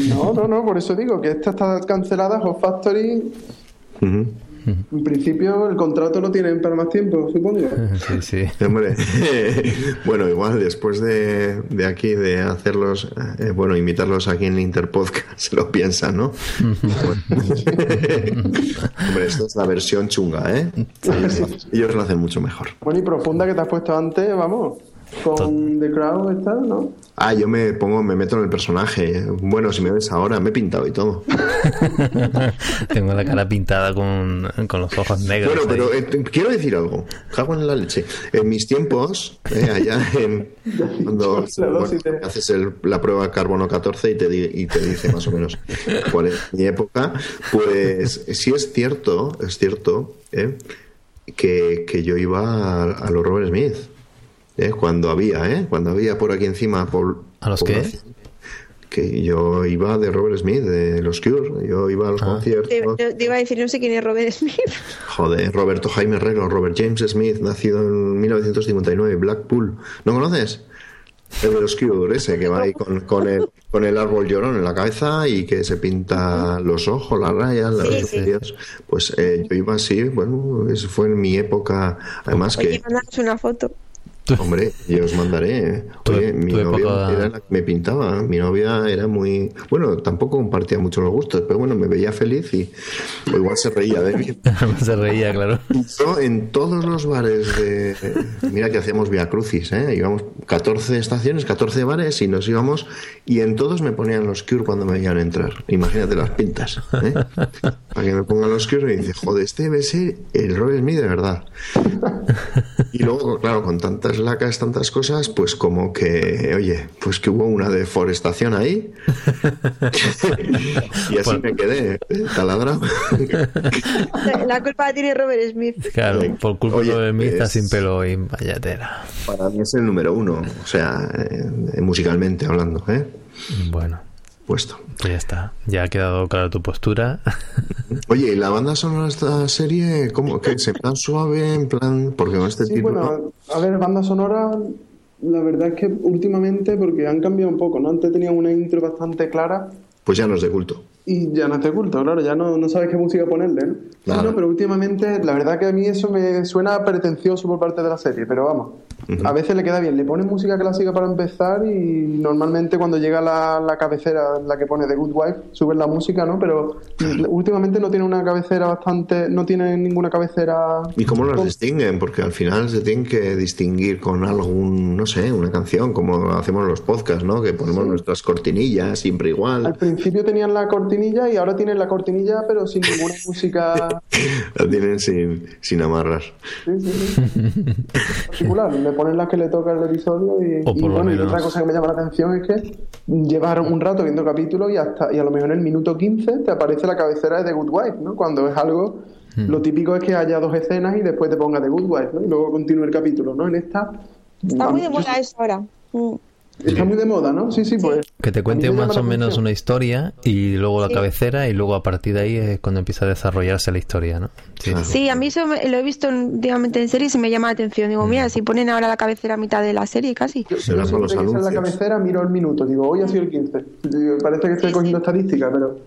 No, no, no, por eso digo que esta está cancelada, Hot Factory. En principio el contrato lo tienen para más tiempo, supongo. Sí, sí. Hombre, bueno, igual después de, de aquí de hacerlos, eh, bueno, invitarlos aquí en Interpodcast, se lo piensan, ¿no? Hombre, esta es la versión chunga, ¿eh? Ellos, ellos lo hacen mucho mejor. Bueno, y profunda que te has puesto antes, vamos, con The Crown esta, ¿no? Ah, yo me pongo, me meto en el personaje. Bueno, si me ves ahora, me he pintado y todo. Tengo la cara pintada con, con los ojos negros. Bueno, pero eh, quiero decir algo. Cago en la leche. En mis tiempos, eh, allá en. Cuando bueno, haces el- la prueba carbono 14 y te, di- y te dice más o menos cuál es mi época, pues sí es cierto, es cierto, eh, que, que yo iba a, a los Robert Smith. Eh, cuando había, ¿eh? Cuando había por aquí encima. Por, ¿A los qué? Que yo iba de Robert Smith, de los Cure. Yo iba a los Ah. conciertos. Te, te iba a decir, no sé quién es Robert Smith. Joder, Roberto Jaime Herrero, Robert James Smith, nacido en 1959, Blackpool. ¿No conoces? El de los Cure, ese que va ahí con, con el, con el árbol llorón en la cabeza y que se pinta los ojos, las rayas, las Sí. Pues eh, yo iba así, bueno, eso fue en mi época. Además Oye, que, una foto. hombre, yo os mandaré. ¿eh? Oye, mi novia época- era la que me pintaba. Mi novia era muy. Bueno, tampoco compartía mucho los gustos, pero bueno, me veía feliz y o igual se reía de mí. Se reía, claro. Yo en todos los bares de. Mira que hacíamos Via Crucis, ¿eh? Íbamos 14 estaciones, 14 bares y nos íbamos. Y en todos me ponían los Cure cuando me veían entrar. Imagínate las pintas, ¿eh? Para que me pongan los Cure y dice, joder, este debe ser el Robert Smith de verdad. Y luego, claro, con tantas lacas, tantas cosas, pues como que, oye, pues que hubo una deforestación ahí. y así me quedé, ¿eh? taladrado. La culpa la tiene Robert Smith. Claro, por culpa Oye, de mí está es- sin pelo y vaya tela. Para mí es el número uno, o sea, eh, musicalmente hablando, ¿eh? Bueno, Puesto. pues ya está. Ya ha quedado clara tu postura. Oye, ¿y la banda sonora de esta serie, cómo que es en plan suave, en plan, porque con este Sí, título, bueno, a ver, banda sonora, la verdad es que últimamente, porque han cambiado un poco, ¿no? Antes tenían una intro bastante clara pues ya no es de culto. Y ya no es de culto, claro, ya no, no sabes qué música ponerle, ¿no? Claro. No, pero últimamente, la verdad que a mí eso me suena pretencioso por parte de la serie, pero vamos, a veces le queda bien. Le pones música clásica para empezar y normalmente cuando llega la, la cabecera, la que pone The Good Wife, subes la música, ¿no? Pero últimamente no tiene una cabecera bastante, no tiene ninguna cabecera... ¿Y cómo los distinguen? Porque al final se tienen que distinguir con algún, no sé, una canción, como hacemos los podcasts, ¿no? Que ponemos nuestras cortinillas siempre Al igual. principio tenían la cortinilla y ahora tienen la cortinilla pero sin ninguna música La tienen sin, sin amarrar. Sí, sí, sí. particular. Le ponen las que le toca el episodio y, O por y lo bueno, y otra cosa que me llama la atención es que llevas un rato viendo capítulos y hasta y a lo mejor en el minuto 15 te aparece la cabecera de The Good Wife, ¿no? Cuando es algo Hmm. lo típico es que haya dos escenas y después te ponga The Good Wife, ¿no? Y luego continúe el capítulo, ¿no? En esta Está muy de yo- moda eso ahora. Mm. Está muy de moda, ¿no? Sí, sí, pues. Que te cuente más o menos una historia y luego la Sí. cabecera y luego a partir de ahí es cuando empieza a desarrollarse la historia, ¿no? Sí. A mí eso me- lo he visto últimamente en series y me llama la atención. Digo, mira, si ponen ahora la cabecera a mitad de la serie casi. Yo, yo por los siempre que sale la cabecera miro el minuto, digo, hoy ha sido el 15. Digo, parece que estoy cogiendo estadística, pero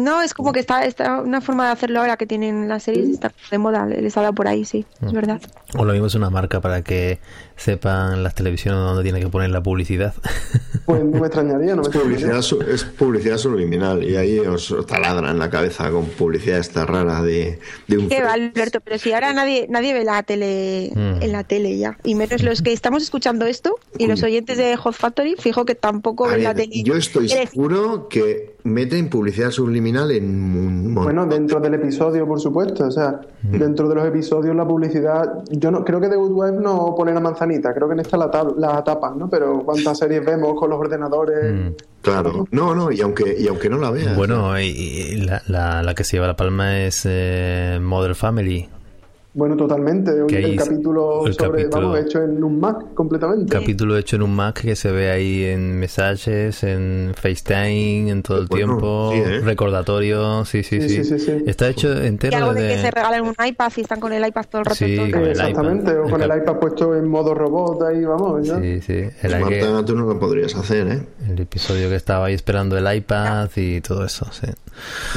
No, es como que está, está una forma de hacerlo ahora que tienen las series, está de moda, les ha dado por ahí, sí, es verdad. O lo mismo es una marca para que sepan las televisiones dónde tiene que poner la publicidad. pues no me extrañaría, no me Publicidad extrañaría. su- es publicidad subliminal y ahí os taladran en la cabeza con publicidad esta rara de, de un Qué va, Alberto, pero si ahora nadie nadie ve la tele Mm. en la tele ya, y menos los que estamos escuchando esto y los oyentes de Hot Factory, fijo que tampoco ven la tele. yo estoy seguro que meten publicidad subliminal en. Bueno, dentro del episodio, por supuesto. O sea, dentro de los episodios, la publicidad. Yo no creo que The Good Wife no pone la manzanita, creo que en esta la, tab- la tapan, ¿no? Pero cuántas series vemos con los ordenadores. Claro. No, no, y aunque, y aunque no la veas. Bueno, y, y la, la, la que se lleva la palma es eh, Mother Family. Bueno, totalmente. Que el capítulo el sobre, capítulo- vamos, hecho en un Mac completamente. Capítulo hecho en un Mac que se ve ahí en mensajes, en FaceTime, en todo el Bueno, tiempo, sí, ¿eh? recordatorio, sí, sí, Sí, sí, sí, sí, sí. Está hecho y entero algo de que se regalan un iPad y están con el iPad todo el rato. Sí, todo el Exactamente, iPad. o con El iPad puesto en modo robot ahí, vamos. ¿ya? Sí, sí, el, que- Marta, tú no lo podrías hacer, ¿eh? el episodio que estaba ahí esperando el iPad y todo eso, sí.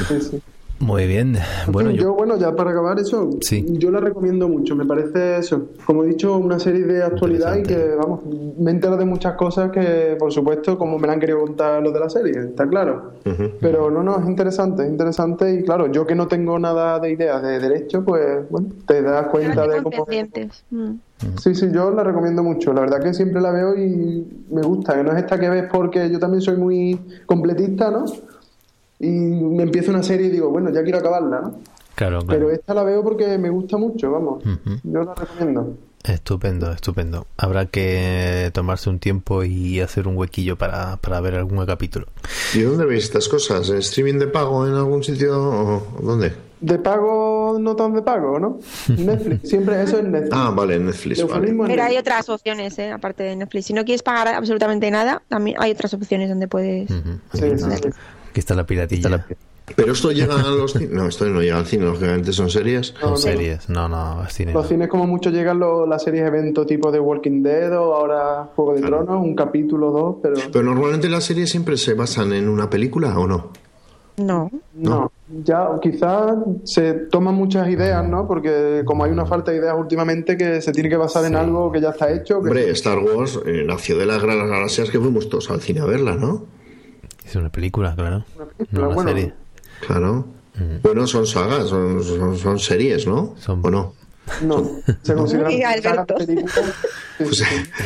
Sí, sí. Muy bien, bueno, yo... yo, bueno, ya para acabar eso, Sí. yo la recomiendo mucho. Me parece eso, como he dicho, una serie de actualidad y que, vamos, me entero de muchas cosas que, por supuesto, como me la han querido contar los de la serie, está claro. Pero no, no, es interesante, es interesante y claro, yo que no tengo nada de ideas de derecho, pues, bueno, te das cuenta de cómo... Mm. Sí, sí, yo la recomiendo mucho. La verdad que siempre la veo y me gusta. Que no es esta que ves porque yo también soy muy completista, ¿no? Y me empiezo una serie y digo, bueno, ya quiero acabarla, ¿no? Claro, claro. Pero esta la veo porque me gusta mucho, vamos. Yo la recomiendo. Estupendo, estupendo. Habrá que tomarse un tiempo y hacer un huequillo para, para ver algún capítulo. ¿Y dónde veis estas cosas? ¿En streaming de pago en algún sitio o dónde? De pago, no tan de pago, ¿no? Netflix, siempre eso es Netflix. Ah, vale, Netflix, vale. Pero hay otras opciones, ¿eh? aparte de Netflix. Si no quieres pagar absolutamente nada, también hay otras opciones donde puedes. Sí, sí. Aquí está la piratilla. Pero esto llega a los cines. No, esto no llega al cine, lógicamente son series. No, Son no. series, no, no, es cine. Los cines como mucho llegan los, las series evento tipo de Walking Dead o ahora Juego de Claro. Tronos, un capítulo, dos, pero Pero normalmente las series siempre se basan en una película o no. No. no. Ya quizás se toman muchas ideas, ¿no? Porque como hay una falta de ideas últimamente que se tiene que basar en algo que ya está hecho. Que... Hombre, Star Wars eh, nació de las grandes galaxias que fuimos todos al cine a verla, ¿no? Es una película, claro. película, No una bueno. serie. Claro. Bueno, son sagas, son, son, son series, ¿no? Son- ¿O no? No, se considera Uy, Alberto. Pues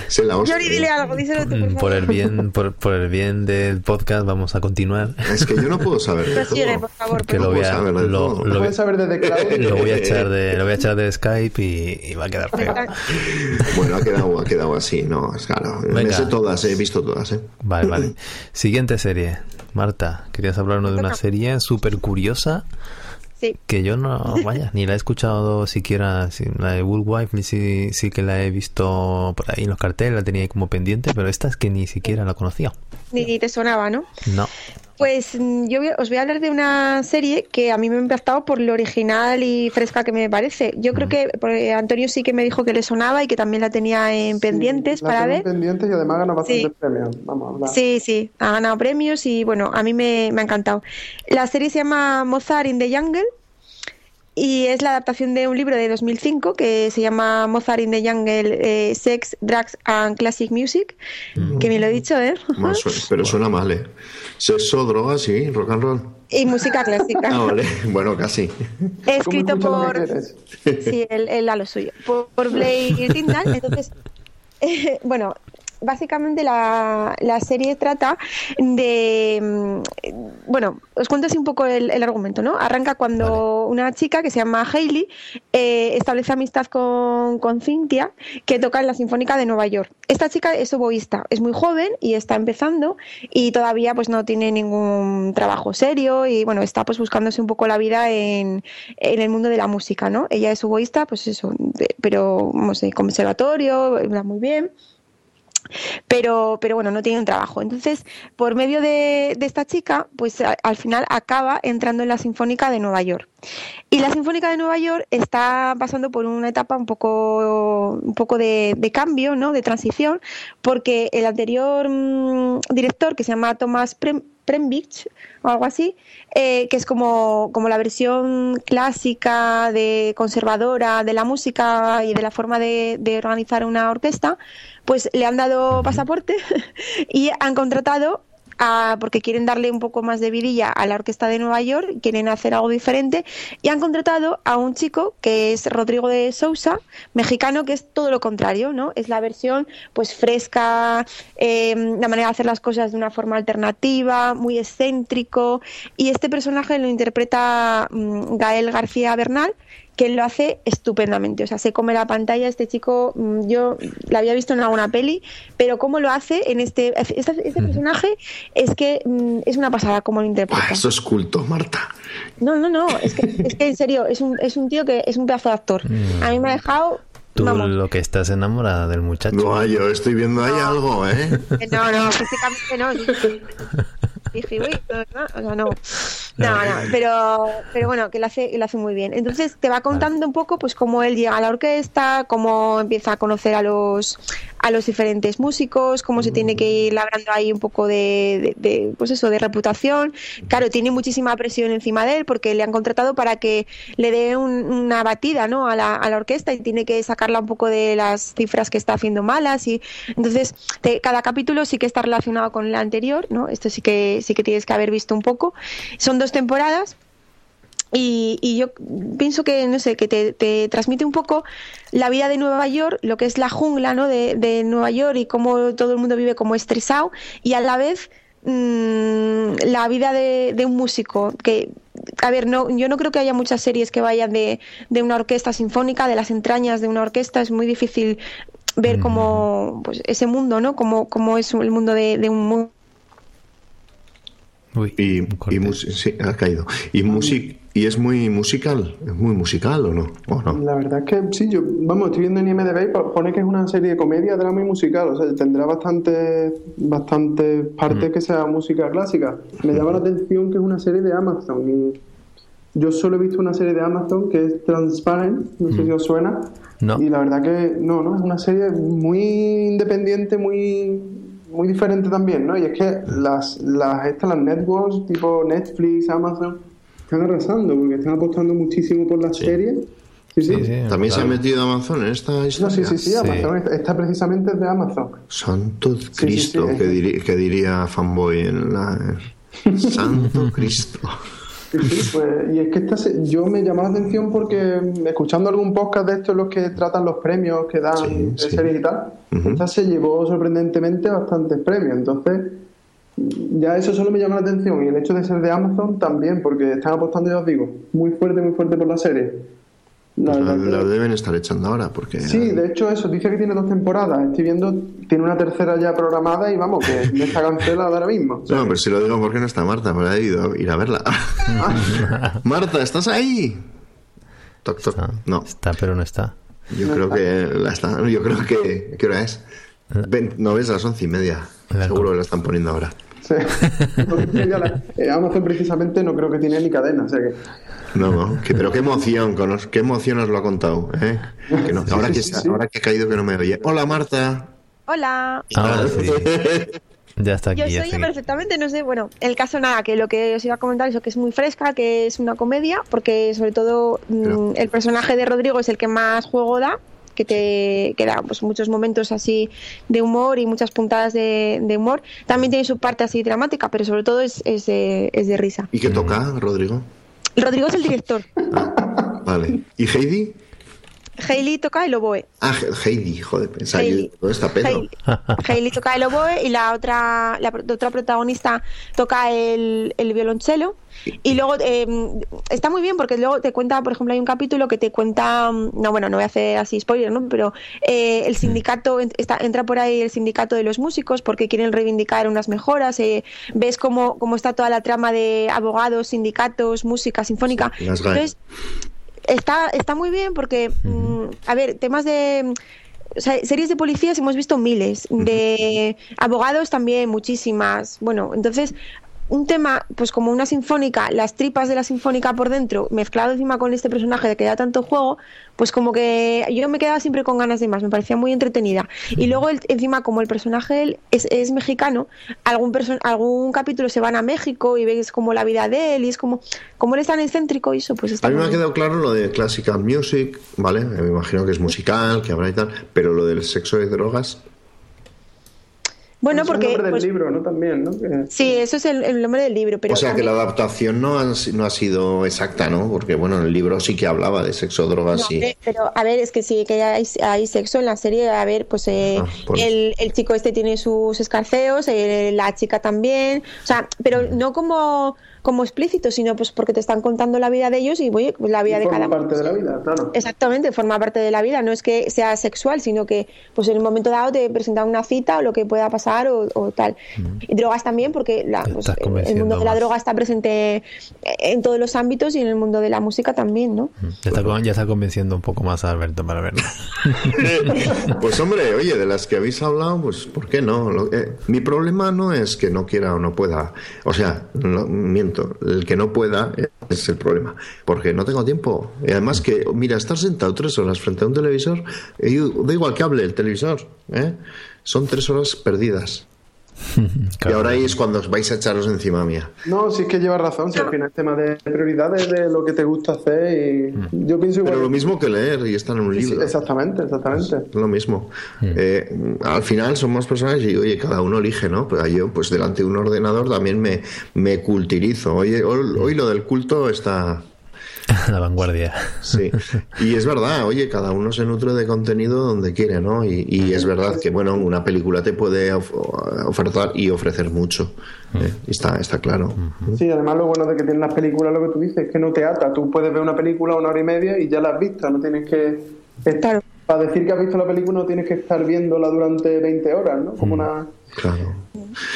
se la. Yori, dile algo, díselo tú, por. Por el bien, por, por el bien del podcast vamos a continuar. Es que yo no puedo saber de todo. por favor. Que lo voy a, lo, todo. lo- Puedes saber desde Claudio. lo voy a echar de, lo voy a echar de Skype y, y va a quedar feo. Bueno, ha quedado, ha quedado así, no, es claro. Me Venga. sé todas, he visto todas, ¿eh? Vale, vale. Siguiente serie. Marta, querías hablarnos de una serie súper curiosa Que yo no, vaya, ni la he escuchado siquiera, si- la de Woolwife, ni sí, sí que la he visto por ahí en los carteles, la tenía ahí como pendiente, pero esta es que ni siquiera la conocía. Ni te sonaba, ¿no? No. Pues mm, yo os voy a hablar de una serie que a mí me ha impactado por lo original y fresca que me parece. Yo creo que porque Antonio sí que me dijo que le sonaba y que también la tenía en pendientes La para ver. pendientes y además bastantes Sí. premios. Vamos a hablar. Sí, sí, ha ganado premios y bueno, a mí me, me ha encantado. La serie se llama Mozart in the Jungle y es la adaptación de un libro de 2005 que se llama Mozart in the Jungle, eh, Sex, Drugs and Classic Music, que me lo he dicho, ¿eh? Más su- pero suena mal, ¿eh? Sexo, drogas, sí, rock and roll. Y música clásica. Ah, vale. Bueno, casi. Escrito ¿Cómo escuchas lo por... Sí, él, él a lo suyo. Por, por Blake Tyndall. Entonces, eh, bueno, básicamente la, la serie trata de... mm, Bueno, os cuento así un poco el, el argumento, ¿no? Arranca cuando una chica que se llama Hailey eh, establece amistad con, con Cynthia, que toca en la Sinfónica de Nueva York. Esta chica es oboísta, es muy joven y está empezando y todavía pues no tiene ningún trabajo serio y bueno, está pues buscándose un poco la vida en, en el mundo de la música, ¿no? Ella es oboísta, pues eso, de- pero no sé, conservatorio, habla muy bien pero, pero bueno, no tiene un trabajo. Entonces, por medio de, esta chica, pues al final acaba entrando en la Sinfónica de Nueva York. Y la Sinfónica de Nueva York está pasando por una etapa un poco, un poco de, de cambio, ¿no? de transición, porque el anterior mm, director, que se llama Thomas Prem, Prembich o algo así, eh, que es como, como la versión clásica, de conservadora de la música y de la forma de, de organizar una orquesta, pues le han dado pasaporte y han contratado porque quieren darle un poco más de vidilla a la orquesta de Nueva York, quieren hacer algo diferente y han contratado a un chico que es Rodrigo de Sousa, mexicano, que es todo lo contrario, ¿no? Es la versión pues fresca, eh, la manera de hacer las cosas de una forma alternativa, muy excéntrico y este personaje lo interpreta mm, Gael García Bernal que lo hace estupendamente, o sea, se come la pantalla, este chico, mm, yo la había visto en alguna peli, pero cómo lo hace en este, este, este personaje es que mm, es una pasada cómo lo interpreta. Buah, eso es culto, Marta. No, no, no, es que, es que en serio, es un, es un tío que es un pedazo de actor. A mí me ha dejado, Tú vamos, lo que estás enamorada del muchacho. No, yo estoy viendo ahí algo, ¿eh? no, no, físicamente no. Dije, uy, no, no, o sea, no. No, no, pero, pero bueno, que lo hace, lo hace muy bien. Entonces te va contando un poco pues cómo él llega a la orquesta, cómo empieza a conocer a los a los diferentes músicos, cómo se tiene que ir labrando ahí un poco de, de- de, pues eso, de reputación. Claro, tiene muchísima presión encima de él porque le han contratado para que le dé un- una batida ¿no? a, la, a la orquesta y tiene que sacarla un poco de las cifras que está haciendo malas y entonces te- cada capítulo sí que está relacionado con el anterior, ¿no? Esto sí que sí que tienes que haber visto un poco. Son dos temporadas y, y yo pienso que, no sé, que te, te transmite un poco la vida de Nueva York, lo que es la jungla ¿no? de, de Nueva York y cómo todo el mundo vive como estresado y a la vez mm, la vida de, de un músico que a ver no yo no creo que haya muchas series que vayan de, de una orquesta sinfónica de las entrañas de una orquesta es muy difícil ver cómo pues ese mundo no como cómo es el mundo de, de un Uy, Y, y sí, ha caído. Y, music, y es muy musical. ¿Es muy musical o no? ¿O no? La verdad es que sí, yo, vamos, estoy viendo en IMDb pone que es una serie de comedia, drama y musical, o sea, tendrá bastante, bastante parte que sea música clásica. Me llama la atención que es una serie de Amazon y yo solo he visto una serie de Amazon que es Transparent, no sé si os suena, No. y la verdad que no, no, es una serie muy independiente, muy muy diferente también, ¿no? Y es que las, las, estas, las networks tipo Netflix, Amazon, están arrasando porque están apostando muchísimo por las series. Sí, sí. Sí, sí, ¿También se ha metido Amazon en esta No, historia? sí, sí, sí, Amazon está- está precisamente de Amazon. Santo sí, Cristo, sí. que, diri- que diría fanboy en la... Santo Cristo. Sí, pues, y es que esta se- yo me llamó la atención porque escuchando algún podcast de estos los que tratan los premios que dan Sí, de sí. series y tal, esta se llevó sorprendentemente bastantes premios. Entonces, ya eso solo me llama la atención y el hecho de ser de Amazon también, porque están apostando, ya os digo, muy fuerte, muy fuerte por la serie. La Pues la, la deben estar echando ahora porque... Sí, de hecho eso, dice que tiene dos temporadas. Estoy viendo, tiene una tercera ya programada y vamos, que está cancelada ahora mismo. O sea, No, pero si lo digo porque no está Marta, me ha ido a ir a verla. Marta, ¿estás ahí? Toc, toc. Está, No, está, pero no está. yo creo que la está. Yo creo que. ¿Qué hora es? Ven, no ves a las once y media. La Seguro que la están poniendo ahora. Sí. La- eh, Amazon precisamente no creo que tiene ni cadena, o sea que No, no, que- pero qué emoción, qué emoción os lo ha contado. ¿eh? Que no- ahora, sí, que, ahora que ha caído que no me oye. Hola Marta. Hola. Ahora sí. Ya está aquí. Yo ya aquí. perfectamente, no sé, bueno, el caso nada, que lo que os iba a comentar es que es muy fresca, que es una comedia, porque sobre todo mm, Pero- el personaje de Rodrigo es el que más juego da, que te que da pues, muchos momentos así de humor y muchas puntadas de, de humor. También tiene su parte así dramática, pero sobre todo es, es, de, es de risa. ¿Y qué toca, Rodrigo? Rodrigo es el director, Vale. ¿Y Heidi? Hailey toca el oboe. Ah, Heidi, joder, pensaba yo, Hailey. ¿dónde está Pedro? Hailey. Hailey toca el oboe y la otra, la otra protagonista toca el, el violonchelo. Y luego eh, está muy bien porque luego te cuenta, por ejemplo, hay un capítulo que te cuenta, mm, no, bueno, no voy a hacer así spoiler, ¿no? Pero eh, el sindicato, está, entra por ahí el sindicato de los músicos porque quieren reivindicar unas mejoras. eh, ves cómo, cómo está toda la trama de abogados, sindicatos, música sinfónica. Sí. Entonces, está, está muy bien porque, mm, a ver, temas de... o sea, series de policías hemos visto miles, de abogados también muchísimas. Bueno, entonces un tema, pues como una sinfónica, las tripas de la sinfónica por dentro, mezclado encima con este personaje de que da tanto juego, pues como que yo me quedaba siempre con ganas de más, me parecía muy entretenida. Y luego el- encima como el personaje es, es mexicano, algún perso- algún capítulo se van a México y ves como la vida de él y es como, como él es tan excéntrico y eso, pues está A mí me ha quedado claro lo de classical music, ¿vale? Me imagino que es musical, que habrá y tal, pero lo del sexo y drogas, Bueno, es el porque... nombre del pues, libro, ¿no? También, ¿no? Que- Sí, eso es el, el nombre del libro, pero o sea que la adaptación no, han no ha sido exacta, ¿no? Porque bueno, en el libro sí que hablaba de sexo, drogas No, y... hombre, pero a ver, es que sí, que hay, hay sexo en la serie. A ver, pues eh, Ah, por- el, el chico este tiene sus escarceos, eh, la chica también. O sea, pero no como, como explícito, sino pues porque te están contando la vida de ellos y oye, pues la vida de cada uno. parte de la vida, claro. Exactamente, forma parte de la vida. No es que sea sexual, sino que pues en un momento dado te presentan una cita o lo que pueda pasar o, o tal. Y drogas también, porque la, pues, el mundo de la más. droga está presente en todos los ámbitos y en el mundo de la música también, ¿no? Ya está, ya está convenciendo un poco más a Alberto para verlo. Pues hombre, oye, de las que habéis hablado, pues ¿por qué no? Lo- eh, mi problema no es que no quiera o no pueda. O sea, no, el que no pueda es el problema. Porque no tengo tiempo. Y además que, mira, estar sentado tres horas frente a un televisor, da igual que hable el televisor, ¿eh? Son tres horas perdidas. Y ahora ahí es cuando os vais a echaros encima mía. No, sí es que llevas razón, si al final es tema de prioridades de lo que te gusta hacer y yo pienso igual. Pero lo mismo que leer y estar en un Sí, sí, libro. exactamente, exactamente. Es lo mismo. Eh, al final somos personas y oye, cada uno elige, ¿no? Pues yo, pues delante de un ordenador también me, me cultirizo. Oye, hoy, hoy lo del culto está. La vanguardia. Sí. Y es verdad, oye, cada uno se nutre de contenido donde quiere, ¿no? Y, y es verdad que, bueno, una película te puede of- ofertar y ofrecer mucho. ¿eh? Y está, está claro. Sí, además lo bueno de que tienen las películas, lo que tú dices, es que no te ata. Tú puedes ver una película una hora y media y ya la has visto, no tienes que estar... Para decir que has visto la película no tienes que estar viéndola durante 20 horas, ¿no? Como una... Claro.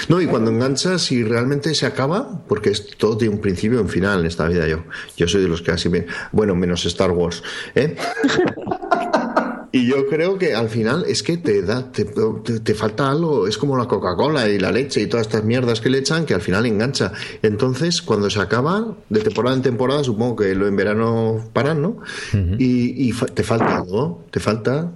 No, y cuando enganchas y realmente se acaba, porque es, todo tiene un principio y un final en esta vida yo. Yo soy de los que así me... Bueno, menos Star Wars. ¿eh? Y yo creo que al final es que te da, te, te- te falta algo, es como la Coca-Cola y la leche y todas estas mierdas que le echan que al final engancha. Entonces, cuando se acaba, de temporada en temporada, supongo que lo en verano paran, ¿no? Y, y te falta algo, te falta.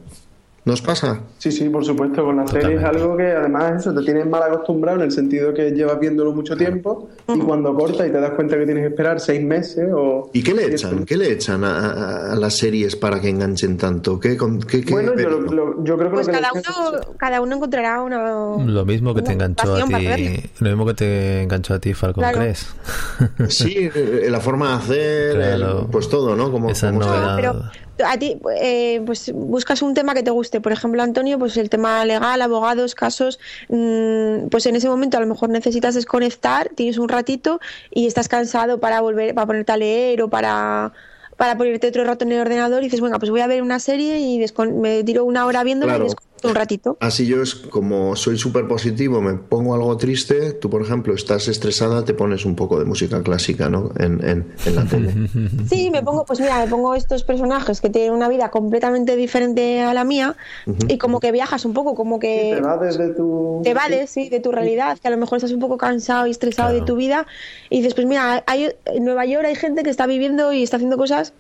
¿Nos pasa? Sí, sí, por supuesto, con la serie es Totalmente. algo que además eso te tienes mal acostumbrado en el sentido que llevas viéndolo mucho tiempo y cuando corta y te das cuenta que tienes que esperar seis meses o... ¿Y qué le echan? ¿Qué le echan a, a- a las series para que enganchen tanto? ¿Qué, con- qué- qué- Bueno, yo, lo- lo- yo creo que Pues lo que cada uno, cada uno encontrará una. Lo mismo que te enganchó a ti. Lo mismo que te enganchó a ti Falcon Claro. Crest. Sí, eh, la forma de hacer, Claro. el- pues todo, ¿no? Como, Esa como- novedad. No, pero a ti, eh, pues buscas un tema que te guste. Por ejemplo, Antonio, pues el tema legal, abogados, casos. mm, pues en ese momento a lo mejor necesitas desconectar, tienes un ratito y estás cansado para volver, para ponerte a leer o para para ponerte otro rato en el ordenador y dices, venga, pues voy a ver una serie y me tiro una hora viéndola Claro. y Un ratito. Así yo es como soy súper positivo, me pongo algo triste, tú por ejemplo estás estresada, te pones un poco de música clásica, ¿no? En, en, en la tele. Sí, me pongo, pues mira, me pongo estos personajes que tienen una vida completamente diferente a la mía y como que viajas un poco, como que Te va desde tu... te evades, sí, de tu realidad, que a lo mejor estás un poco cansado y estresado de tu vida y dices, pues mira, hay, en Nueva York hay gente que está viviendo y está haciendo cosas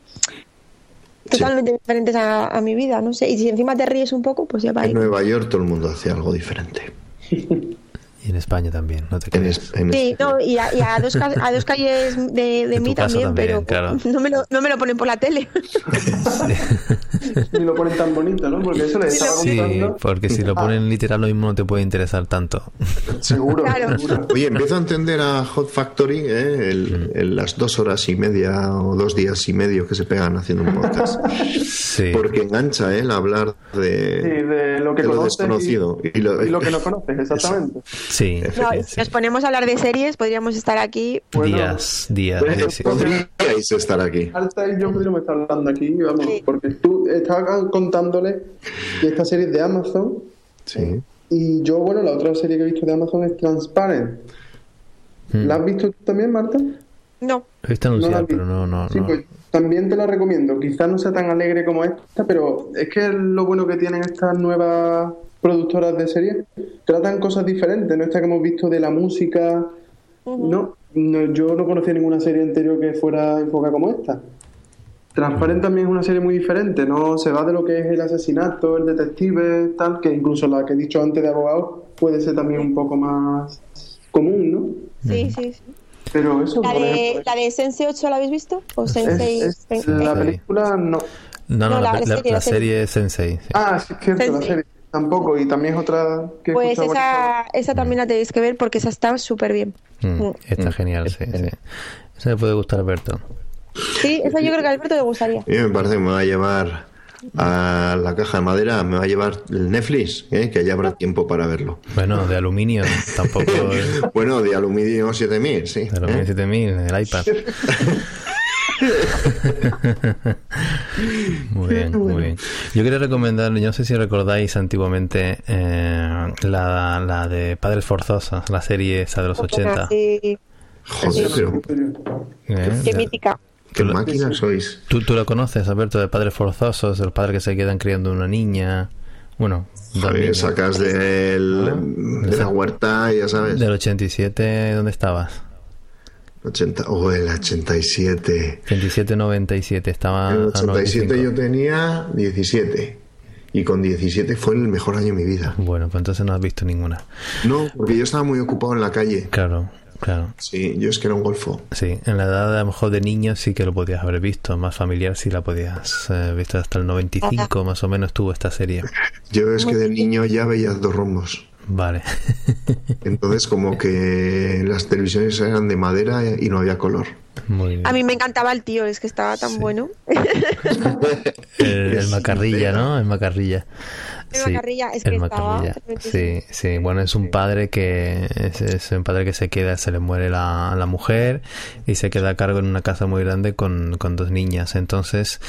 totalmente diferentes a, a mi vida, no sé, y si encima te ríes un poco, pues ya va. En Nueva York todo el mundo hace algo diferente. Y en España también, no te En, creas. es- en Sí, no, y a, y a dos, a dos calles de, de mí también, también, pero claro. no, me lo, no me lo ponen por la tele. Ni lo ponen tan bonito, ¿no? Porque eso le estaba Sí, contando. porque si lo ponen literal lo mismo no te puede interesar tanto. Seguro, Claro. seguro. Oye, empiezo a entender a Hot Factory ¿eh? El- el- las dos horas y media o dos días y medio que se pegan haciendo un podcast. Sí. Porque engancha ¿eh? el hablar Sí, de, lo que de lo desconocido. y, Y lo- y lo que no conoces, exactamente. Sí, No, sí, si nos ponemos a hablar de series, podríamos estar aquí. Bueno, días, días. Pues, sí, sí. podríais estar aquí. Alta y yo podríamos estar hablando aquí, vamos, Sí. porque tú estabas contándole de esta serie de Amazon Sí. y yo, bueno, la otra serie que he visto de Amazon es Transparent. Mm. ¿La has visto tú también, Marta? No, he visto No la anunciar, vi. pero no, no, Sí, no. pues también te la recomiendo. Quizás no sea tan alegre como esta, pero es que lo bueno que tienen estas nuevas productoras de series. Tratan cosas diferentes, no esta que hemos visto de la música. no, no, yo no conocía ninguna serie anterior que fuera enfocada como esta. Transparent también es una serie muy diferente, no se va de lo que es el asesinato, el detective, tal, que incluso la que he dicho antes de abogado puede ser también un poco más común, ¿no? sí, sí. sí. Pero eso, ¿La por de, ejemplo, la de Sense 8 la habéis visto? ¿O Sensei? es- es- Sen- la película no. No, no, No, la, la la- serie, la serie. serie Sensei. sí. Ah, sí, es cierto, la serie. Tampoco, y también es otra que Pues esa, esa también la tenéis que ver porque esa está súper bien. Mm, Mm. Está genial, sí, sí. Eso le puede gustar a Alberto. Sí, esa yo creo que a Alberto le gustaría. A mí me parece que me va a llevar a la caja de madera, me va a llevar el Netflix, ¿eh? que allá habrá tiempo para verlo. Bueno, de aluminio, tampoco. De Bueno, de aluminio 7000, sí. aluminio ¿eh? 7000, el iPad. Muy bien, muy bien. Yo quería recomendar, yo no sé si recordáis antiguamente eh, la, la de Padres Forzosos, la serie esa de los 80. Sí, Joder, pero ¿eh? qué mítica. qué lo- máquinas sois. ¿Tú, tú lo conoces, Alberto, de Padres Forzosos, de los padres que se quedan criando una niña. Bueno, Javier, sacas del- Ah, de la huerta, ya sabes. Del 87, ¿dónde estabas? 80, oh, el 87. 87-97, estaba En el a 87 yo 95. tenía 17. Y con 17 fue el mejor año de mi vida. Bueno, pues entonces no has visto ninguna. No, porque yo estaba muy ocupado en la calle. Claro, claro. Sí, yo es que era un golfo. Sí, en la edad a lo mejor de niño sí que lo podías haber visto, más familiar sí la podías eh, visto hasta el 95 más o menos tuvo esta serie. Yo es que de niño ya veía dos rombos. Vale. Entonces como que las televisiones eran de madera y no había color. Muy bien. A mí me encantaba el tío, es que estaba tan bueno. El, el macarrilla, ¿no? El macarrilla. El Macarrilla, es que el macarrilla. Sí, sí. Bueno, es un padre que es, es un padre que se queda, se le muere la, la mujer y se queda a cargo en una casa muy grande con, con dos niñas. Entonces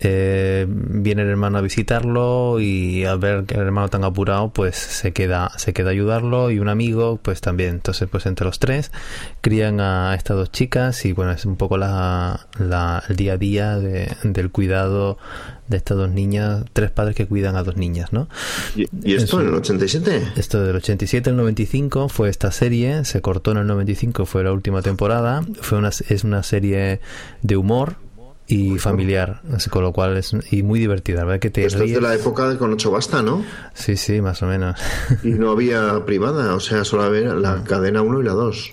eh, viene el hermano a visitarlo y al ver que el hermano tan apurado, pues se queda, se queda a ayudarlo y un amigo, pues también. Entonces, pues entre los tres crían a estas dos chicas y bueno, es un poco la, la- el día a día de- del cuidado de estas dos niñas, tres padres que cuidan a dos niñas, ¿no? ¿Y, y esto en el 87? Esto del 87 al 95 fue esta serie, se cortó en el 95, fue la última temporada, fue una, es una serie de humor y familiar, así, con lo cual es y muy divertida, verdad que te Esto es de ríes. la época de con ocho basta, ¿no? Sí, sí, más o menos. Y no había privada, o sea, solo había la cadena 1 y la 2.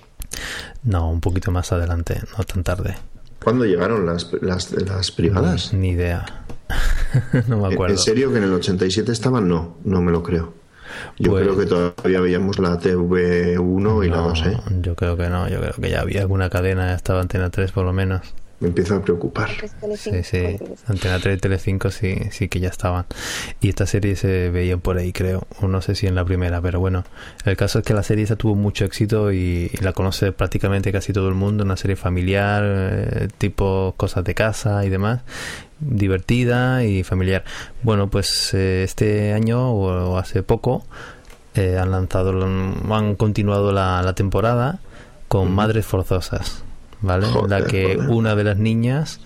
No, un poquito más adelante, no tan tarde. ¿Cuándo llegaron las, las, las privadas? Ni idea. no me ¿En- acuerdo. ¿En serio que en el 87 estaban? No, no me lo creo. Yo Pues- creo que todavía veíamos la TV1 y la No, 2, ¿eh? Yo creo que no, yo creo que ya había alguna cadena, estaba Antena 3 por lo menos. me empiezo a preocupar. Sí, sí. Antena 3 y Telecinco sí, sí que ya estaban. Y esta serie se veía por ahí, creo. O no sé si en la primera, pero bueno. El caso es que la serie esa tuvo mucho éxito y, y la conoce prácticamente casi todo el mundo. Una serie familiar, eh, tipo cosas de casa y demás. Divertida y familiar. Bueno, pues eh, este año o, hace poco eh, han lanzado, han continuado la, la temporada con Madres Forzosas, ¿vale? Joder, la que joder. una de las niñas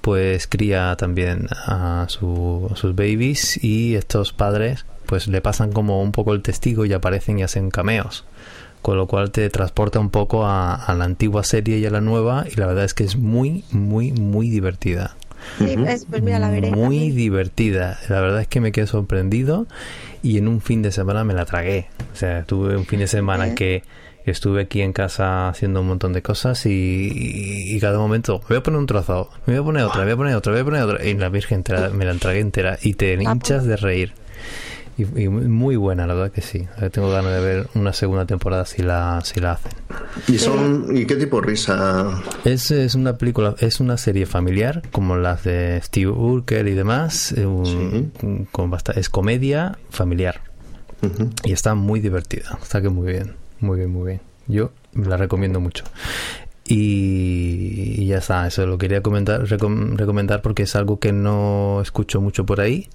pues cría también a, su- a sus babies y estos padres pues le pasan como un poco el testigo y aparecen y hacen cameos. Con lo cual te transporta un poco a, a la antigua serie y a la nueva y la verdad es que es muy, muy, muy divertida. Sí, es- pues mira, la veré. Muy divertida. La verdad es que me quedé sorprendido y en un fin de semana me la tragué. O sea, tuve un fin de semana ¿Eh? que estuve aquí en casa haciendo un montón de cosas y, y- y cada momento me voy a poner un trozo, me voy a poner otra, me voy a poner otra, me voy a poner otra. Y la Virgen te la- me la tragué entera y te Ah, hinchas pues. de reír. Y, y muy buena, la verdad que sí. Tengo ganas de ver una segunda temporada si la, si la hacen. ¿Y son y qué tipo de risa? Es, es una película, es una serie familiar, como las de Steve Urkel y demás. eh, un- un- con basta- es comedia familiar. Y está muy divertida. Está que muy bien. Muy bien, muy bien. Yo la recomiendo mucho. Y, y ya está, eso lo quería comentar, recom- recomendar porque es algo que no escucho mucho por ahí.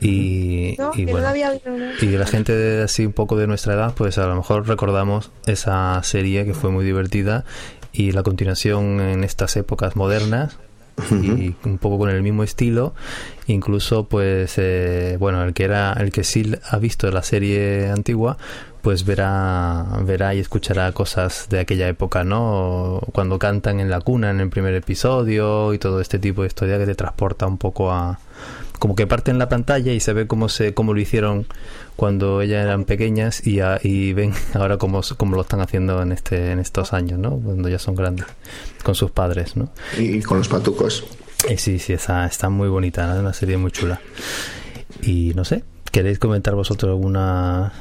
Y, No, y que no bueno, y la gente de así un poco de nuestra edad, pues a lo mejor recordamos esa serie que fue muy divertida y la continuación en estas épocas modernas y un poco con el mismo estilo incluso pues eh, bueno el que era el que sí ha visto la serie antigua pues verá verá y escuchará cosas de aquella época no cuando cantan en la cuna en el primer episodio y todo este tipo de historia que te transporta un poco a como que parte en la pantalla y se ve cómo se cómo lo hicieron cuando ellas eran pequeñas y, a- y ven ahora cómo, cómo lo están haciendo en este en estos años no cuando ya son grandes con sus padres no Y con los patucos. y sí, sí, está, está muy bonita, ¿no? una serie muy chula. Y no sé, ¿queréis comentar vosotros alguna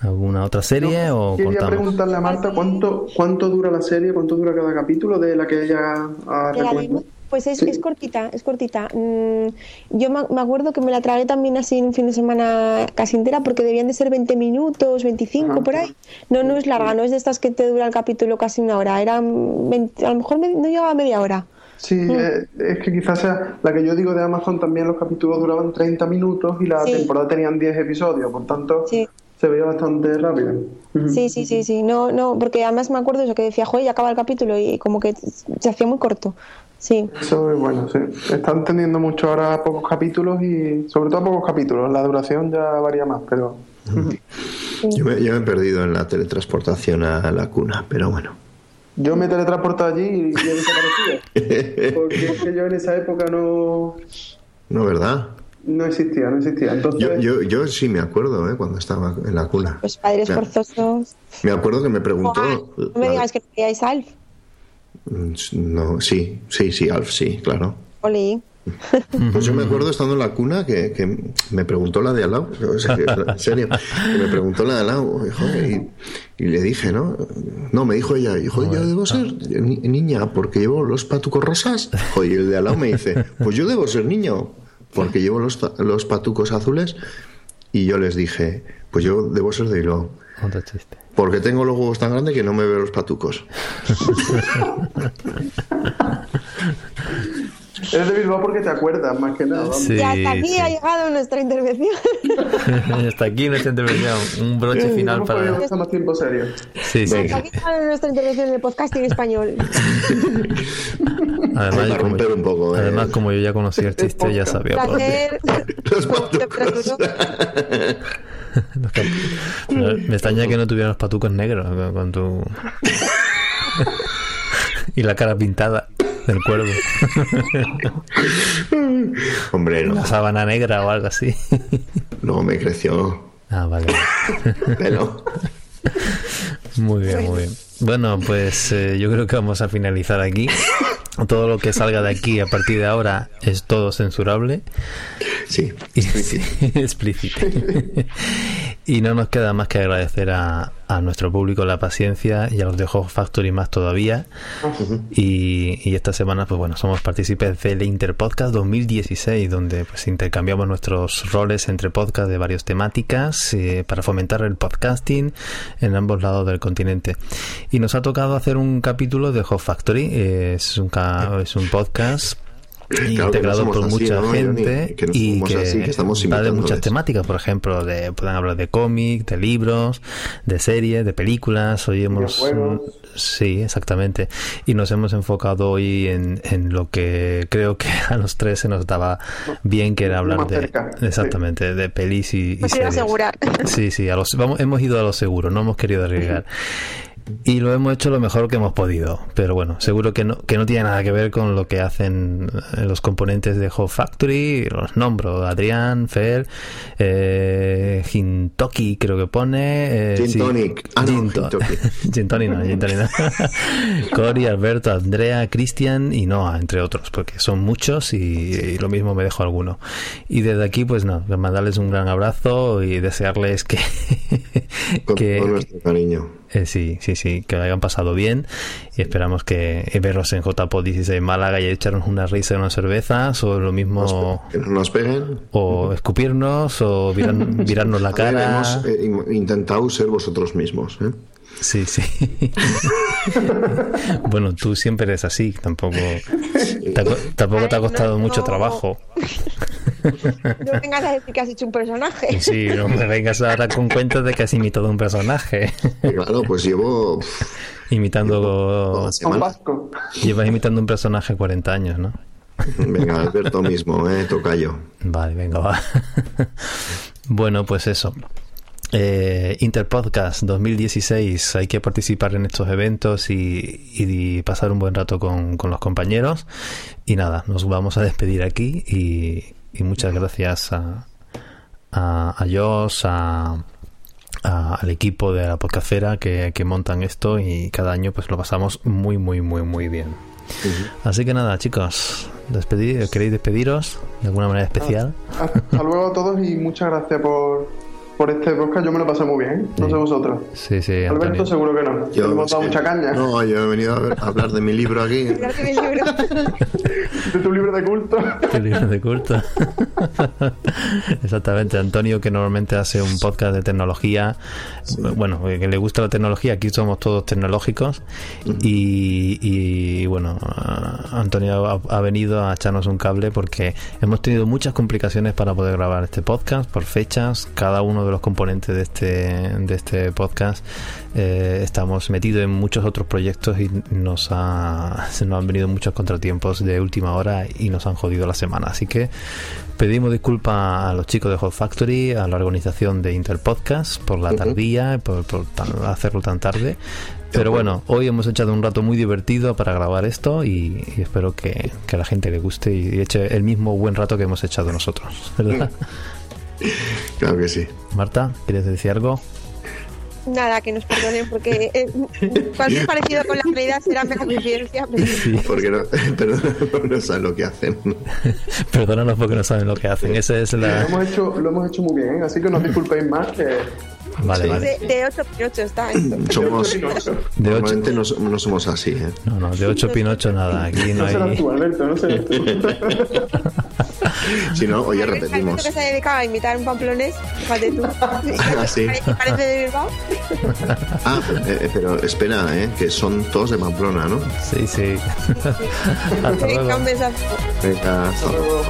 alguna otra serie o Quería preguntarle a Marta cuánto, cuánto dura la serie, cuánto dura cada capítulo de la que ella ha de- Pues es, Sí. es cortita, es cortita. Mm, yo me, acuerdo que me la tragué también así en un fin de semana casi entera porque debían de ser 20 minutos, 25 Ajá. por ahí. No, no es larga, no es de estas que te dura el capítulo casi una hora. Eran 20 a lo mejor me- no llegaba a media hora. Sí, eh, es que quizás sea la que yo digo de Amazon también los capítulos duraban 30 minutos y la Sí. temporada tenían 10 episodios, por tanto Sí. se veía bastante rápido. Sí, sí, sí, sí. No, no, porque además me acuerdo eso que decía, joder, ya acaba el capítulo y como que se hacía muy corto. Sí. Eso es bueno, sí. Están teniendo mucho ahora pocos capítulos y sobre todo pocos capítulos. La duración ya varía más, pero Yo me, yo me he perdido en la teletransportación a la cuna, pero bueno. yo me teletransporto allí y, y he desaparecido. Porque es que yo en esa época no, No, ¿verdad? no existía, no existía. Entonces, Yo, yo, yo sí me acuerdo, ¿eh? Cuando estaba en la cuna. Pues padres Me- forzosos. Me acuerdo que me preguntó... No me la- digas que no veíais Alf. No, sí, sí, sí, Alf, sí, claro. Oli. Pues yo me acuerdo estando en la cuna que, que me preguntó la de al lado, o sea, que, en serio, que me preguntó la de al lado, y, le dije, ¿no? No, me dijo ella, hijo, yo debo ser ni- niña porque llevo los patucos rosas. Joder, y el de al lado me dice, pues yo debo ser niño porque llevo los, ta- los patucos azules. Y yo les dije, pues yo debo ser de Bilbao Otro chiste. Porque tengo los huevos tan grandes que no me veo los patucos. eres de Bilbao porque te acuerdas, más que nada. Sí, y hasta aquí sí. ha llegado nuestra intervención. Hasta aquí nuestra intervención. Un broche final ¿Cómo para. más tiempo serio? Sí, sí. hasta aquí ha llegado nuestra intervención en el podcast en español. Además, Para como, romper un poco, ¿eh? además, como yo ya conocía el chiste, ya sabía. Placer. Me extraña que no tuvieran los patucos negros con tu. y la cara pintada del cuervo. Hombre, no. La sábana negra o algo así. Luego me creció Ah, vale. pelo. Muy bien, muy bien. Bueno, pues eh, yo creo que vamos a finalizar aquí. Todo lo que salga de aquí a partir de ahora es todo censurable. Sí. Y- explícito. Y no nos queda más que agradecer a, a nuestro público la paciencia y a los de Hog Factory más todavía. Y, y esta semana, pues bueno, somos partícipes del Interpodcast 2016, donde pues intercambiamos nuestros roles entre podcasts de varias temáticas eh, para fomentar el podcasting en ambos lados del continente. Y nos ha tocado hacer un capítulo de Hog Factory. eh, es, un ca- es un podcast Claro que no integrado por así, mucha ¿no, gente Johnny? Que no y que, así, que estamos va de muchas temáticas por ejemplo de pueden hablar de cómics de libros de series de películas hoy hemos sí exactamente y nos hemos enfocado hoy en, en lo que creo que a los tres se nos daba bien que era hablar de cerca, sí. exactamente de pelis y, y Pues quiero series asegurar. Sí, sí, a los, vamos, hemos ido a lo seguro, no hemos querido arriesgar. Y lo hemos hecho lo mejor que hemos podido. Pero bueno, seguro que no, que no tiene nada que ver con lo que hacen eh, los componentes de Hot Factory. Los nombro: Adrián, Fer, eh, Hintoki, creo que pone. eh, Gin sí. tonic. Ah, no, to- Hintoki. Gin tonic no, gin tonic no. Cory, Alberto, Andrea, Cristian y Noah, entre otros, porque son muchos y, y lo mismo me dejo alguno. Y desde aquí, pues no, mandarles un gran abrazo y desearles que, Con que, todo nuestro cariño. Eh, sí, sí, sí, que lo hayan pasado bien y esperamos que eh, verlos en JPO 16 en Málaga y echarnos una risa y unas cervezas o lo mismo Que no nos peguen. o escupirnos o virarnos la A ver, cara. hemos eh, in- intentado ser vosotros mismos. ¿eh? Sí, sí. bueno, tú siempre eres así, tampoco te ha co- tampoco te ha costado mucho no. trabajo. No vengas a decir que has hecho un personaje. Sí, no me vengas ahora con cuentos de que has imitado un personaje. Claro, pues llevo imitando Un vasco. llevas imitando un personaje 40 años, ¿no? Venga, Alberto mismo, ¿eh? Tocayo. Vale, venga, va. bueno, pues eso. Eh, Interpodcast 2016, hay que participar en estos eventos y, y pasar un buen rato con, con los compañeros. Y nada, nos vamos a despedir aquí y, y muchas gracias a, a, a Josh, a, a- al equipo de la podcastera que, que montan esto y cada año pues lo pasamos muy, muy, muy, muy bien. Así que nada, chicos, despedir, ¿queréis despediros de alguna manera especial? Hasta luego a todos y muchas gracias por, por este podcast. Yo me lo pasé muy bien. No sé vosotros. Sí, sí, Alberto, Antonio. seguro que no. Yo, Hemos dado sí. mucha caña. No, yo he venido a, ver- a hablar de mi libro aquí. De mi libro. De tu libro de culto. Tu libro de culto. Exactamente, Antonio que normalmente hace un podcast de tecnología, bueno, que le gusta la tecnología, aquí somos todos tecnológicos y, y, bueno, Antonio ha, ha venido a echarnos un cable porque hemos tenido muchas complicaciones para poder grabar este podcast por fechas, cada uno de los componentes de este, de este podcast eh, estamos metidos en muchos otros proyectos y nos, ha, se nos han venido muchos contratiempos de última hora y nos han jodido la semana. Así que pedimos disculpas a los chicos de Hot Factory, a la organización de Interpodcast por la tardía, por, por tan- hacerlo tan tarde. Pero bueno, hoy hemos echado un rato muy divertido para grabar esto y, y espero que, que a la gente le guste y eche el mismo buen rato que hemos echado nosotros, ¿verdad? Claro que sí. Marta, ¿quieres decir algo? Nada, que nos perdonen porque eh, cualquier parecido con la realidad será mera coincidencia. pero- Porque no, pero no saben lo que hacen. Perdónanos porque no saben lo que hacen. Esa es Lo la... hemos hecho, lo hemos hecho muy bien, ¿eh? así que no os disculpéis más que Vale, Sí. vale. De, de 8 por 8 está esto. Somos, De ocho. normalmente no, no somos así, ¿eh? No, no, de 8 pinocho nada. Aquí no no serás hay... tú, Alberto, no serás tú. Si no, oye, repetimos. que se ha dedicado a imitar un pamplonés, fíjate tú. Ah, sí. Parece, de Bilbao. Ah, pero, eh, pero espera, ¿eh? Que son todos de Pamplona, ¿no? Sí, sí. Hasta Venga, luego. un besazo. Venga, hasta luego.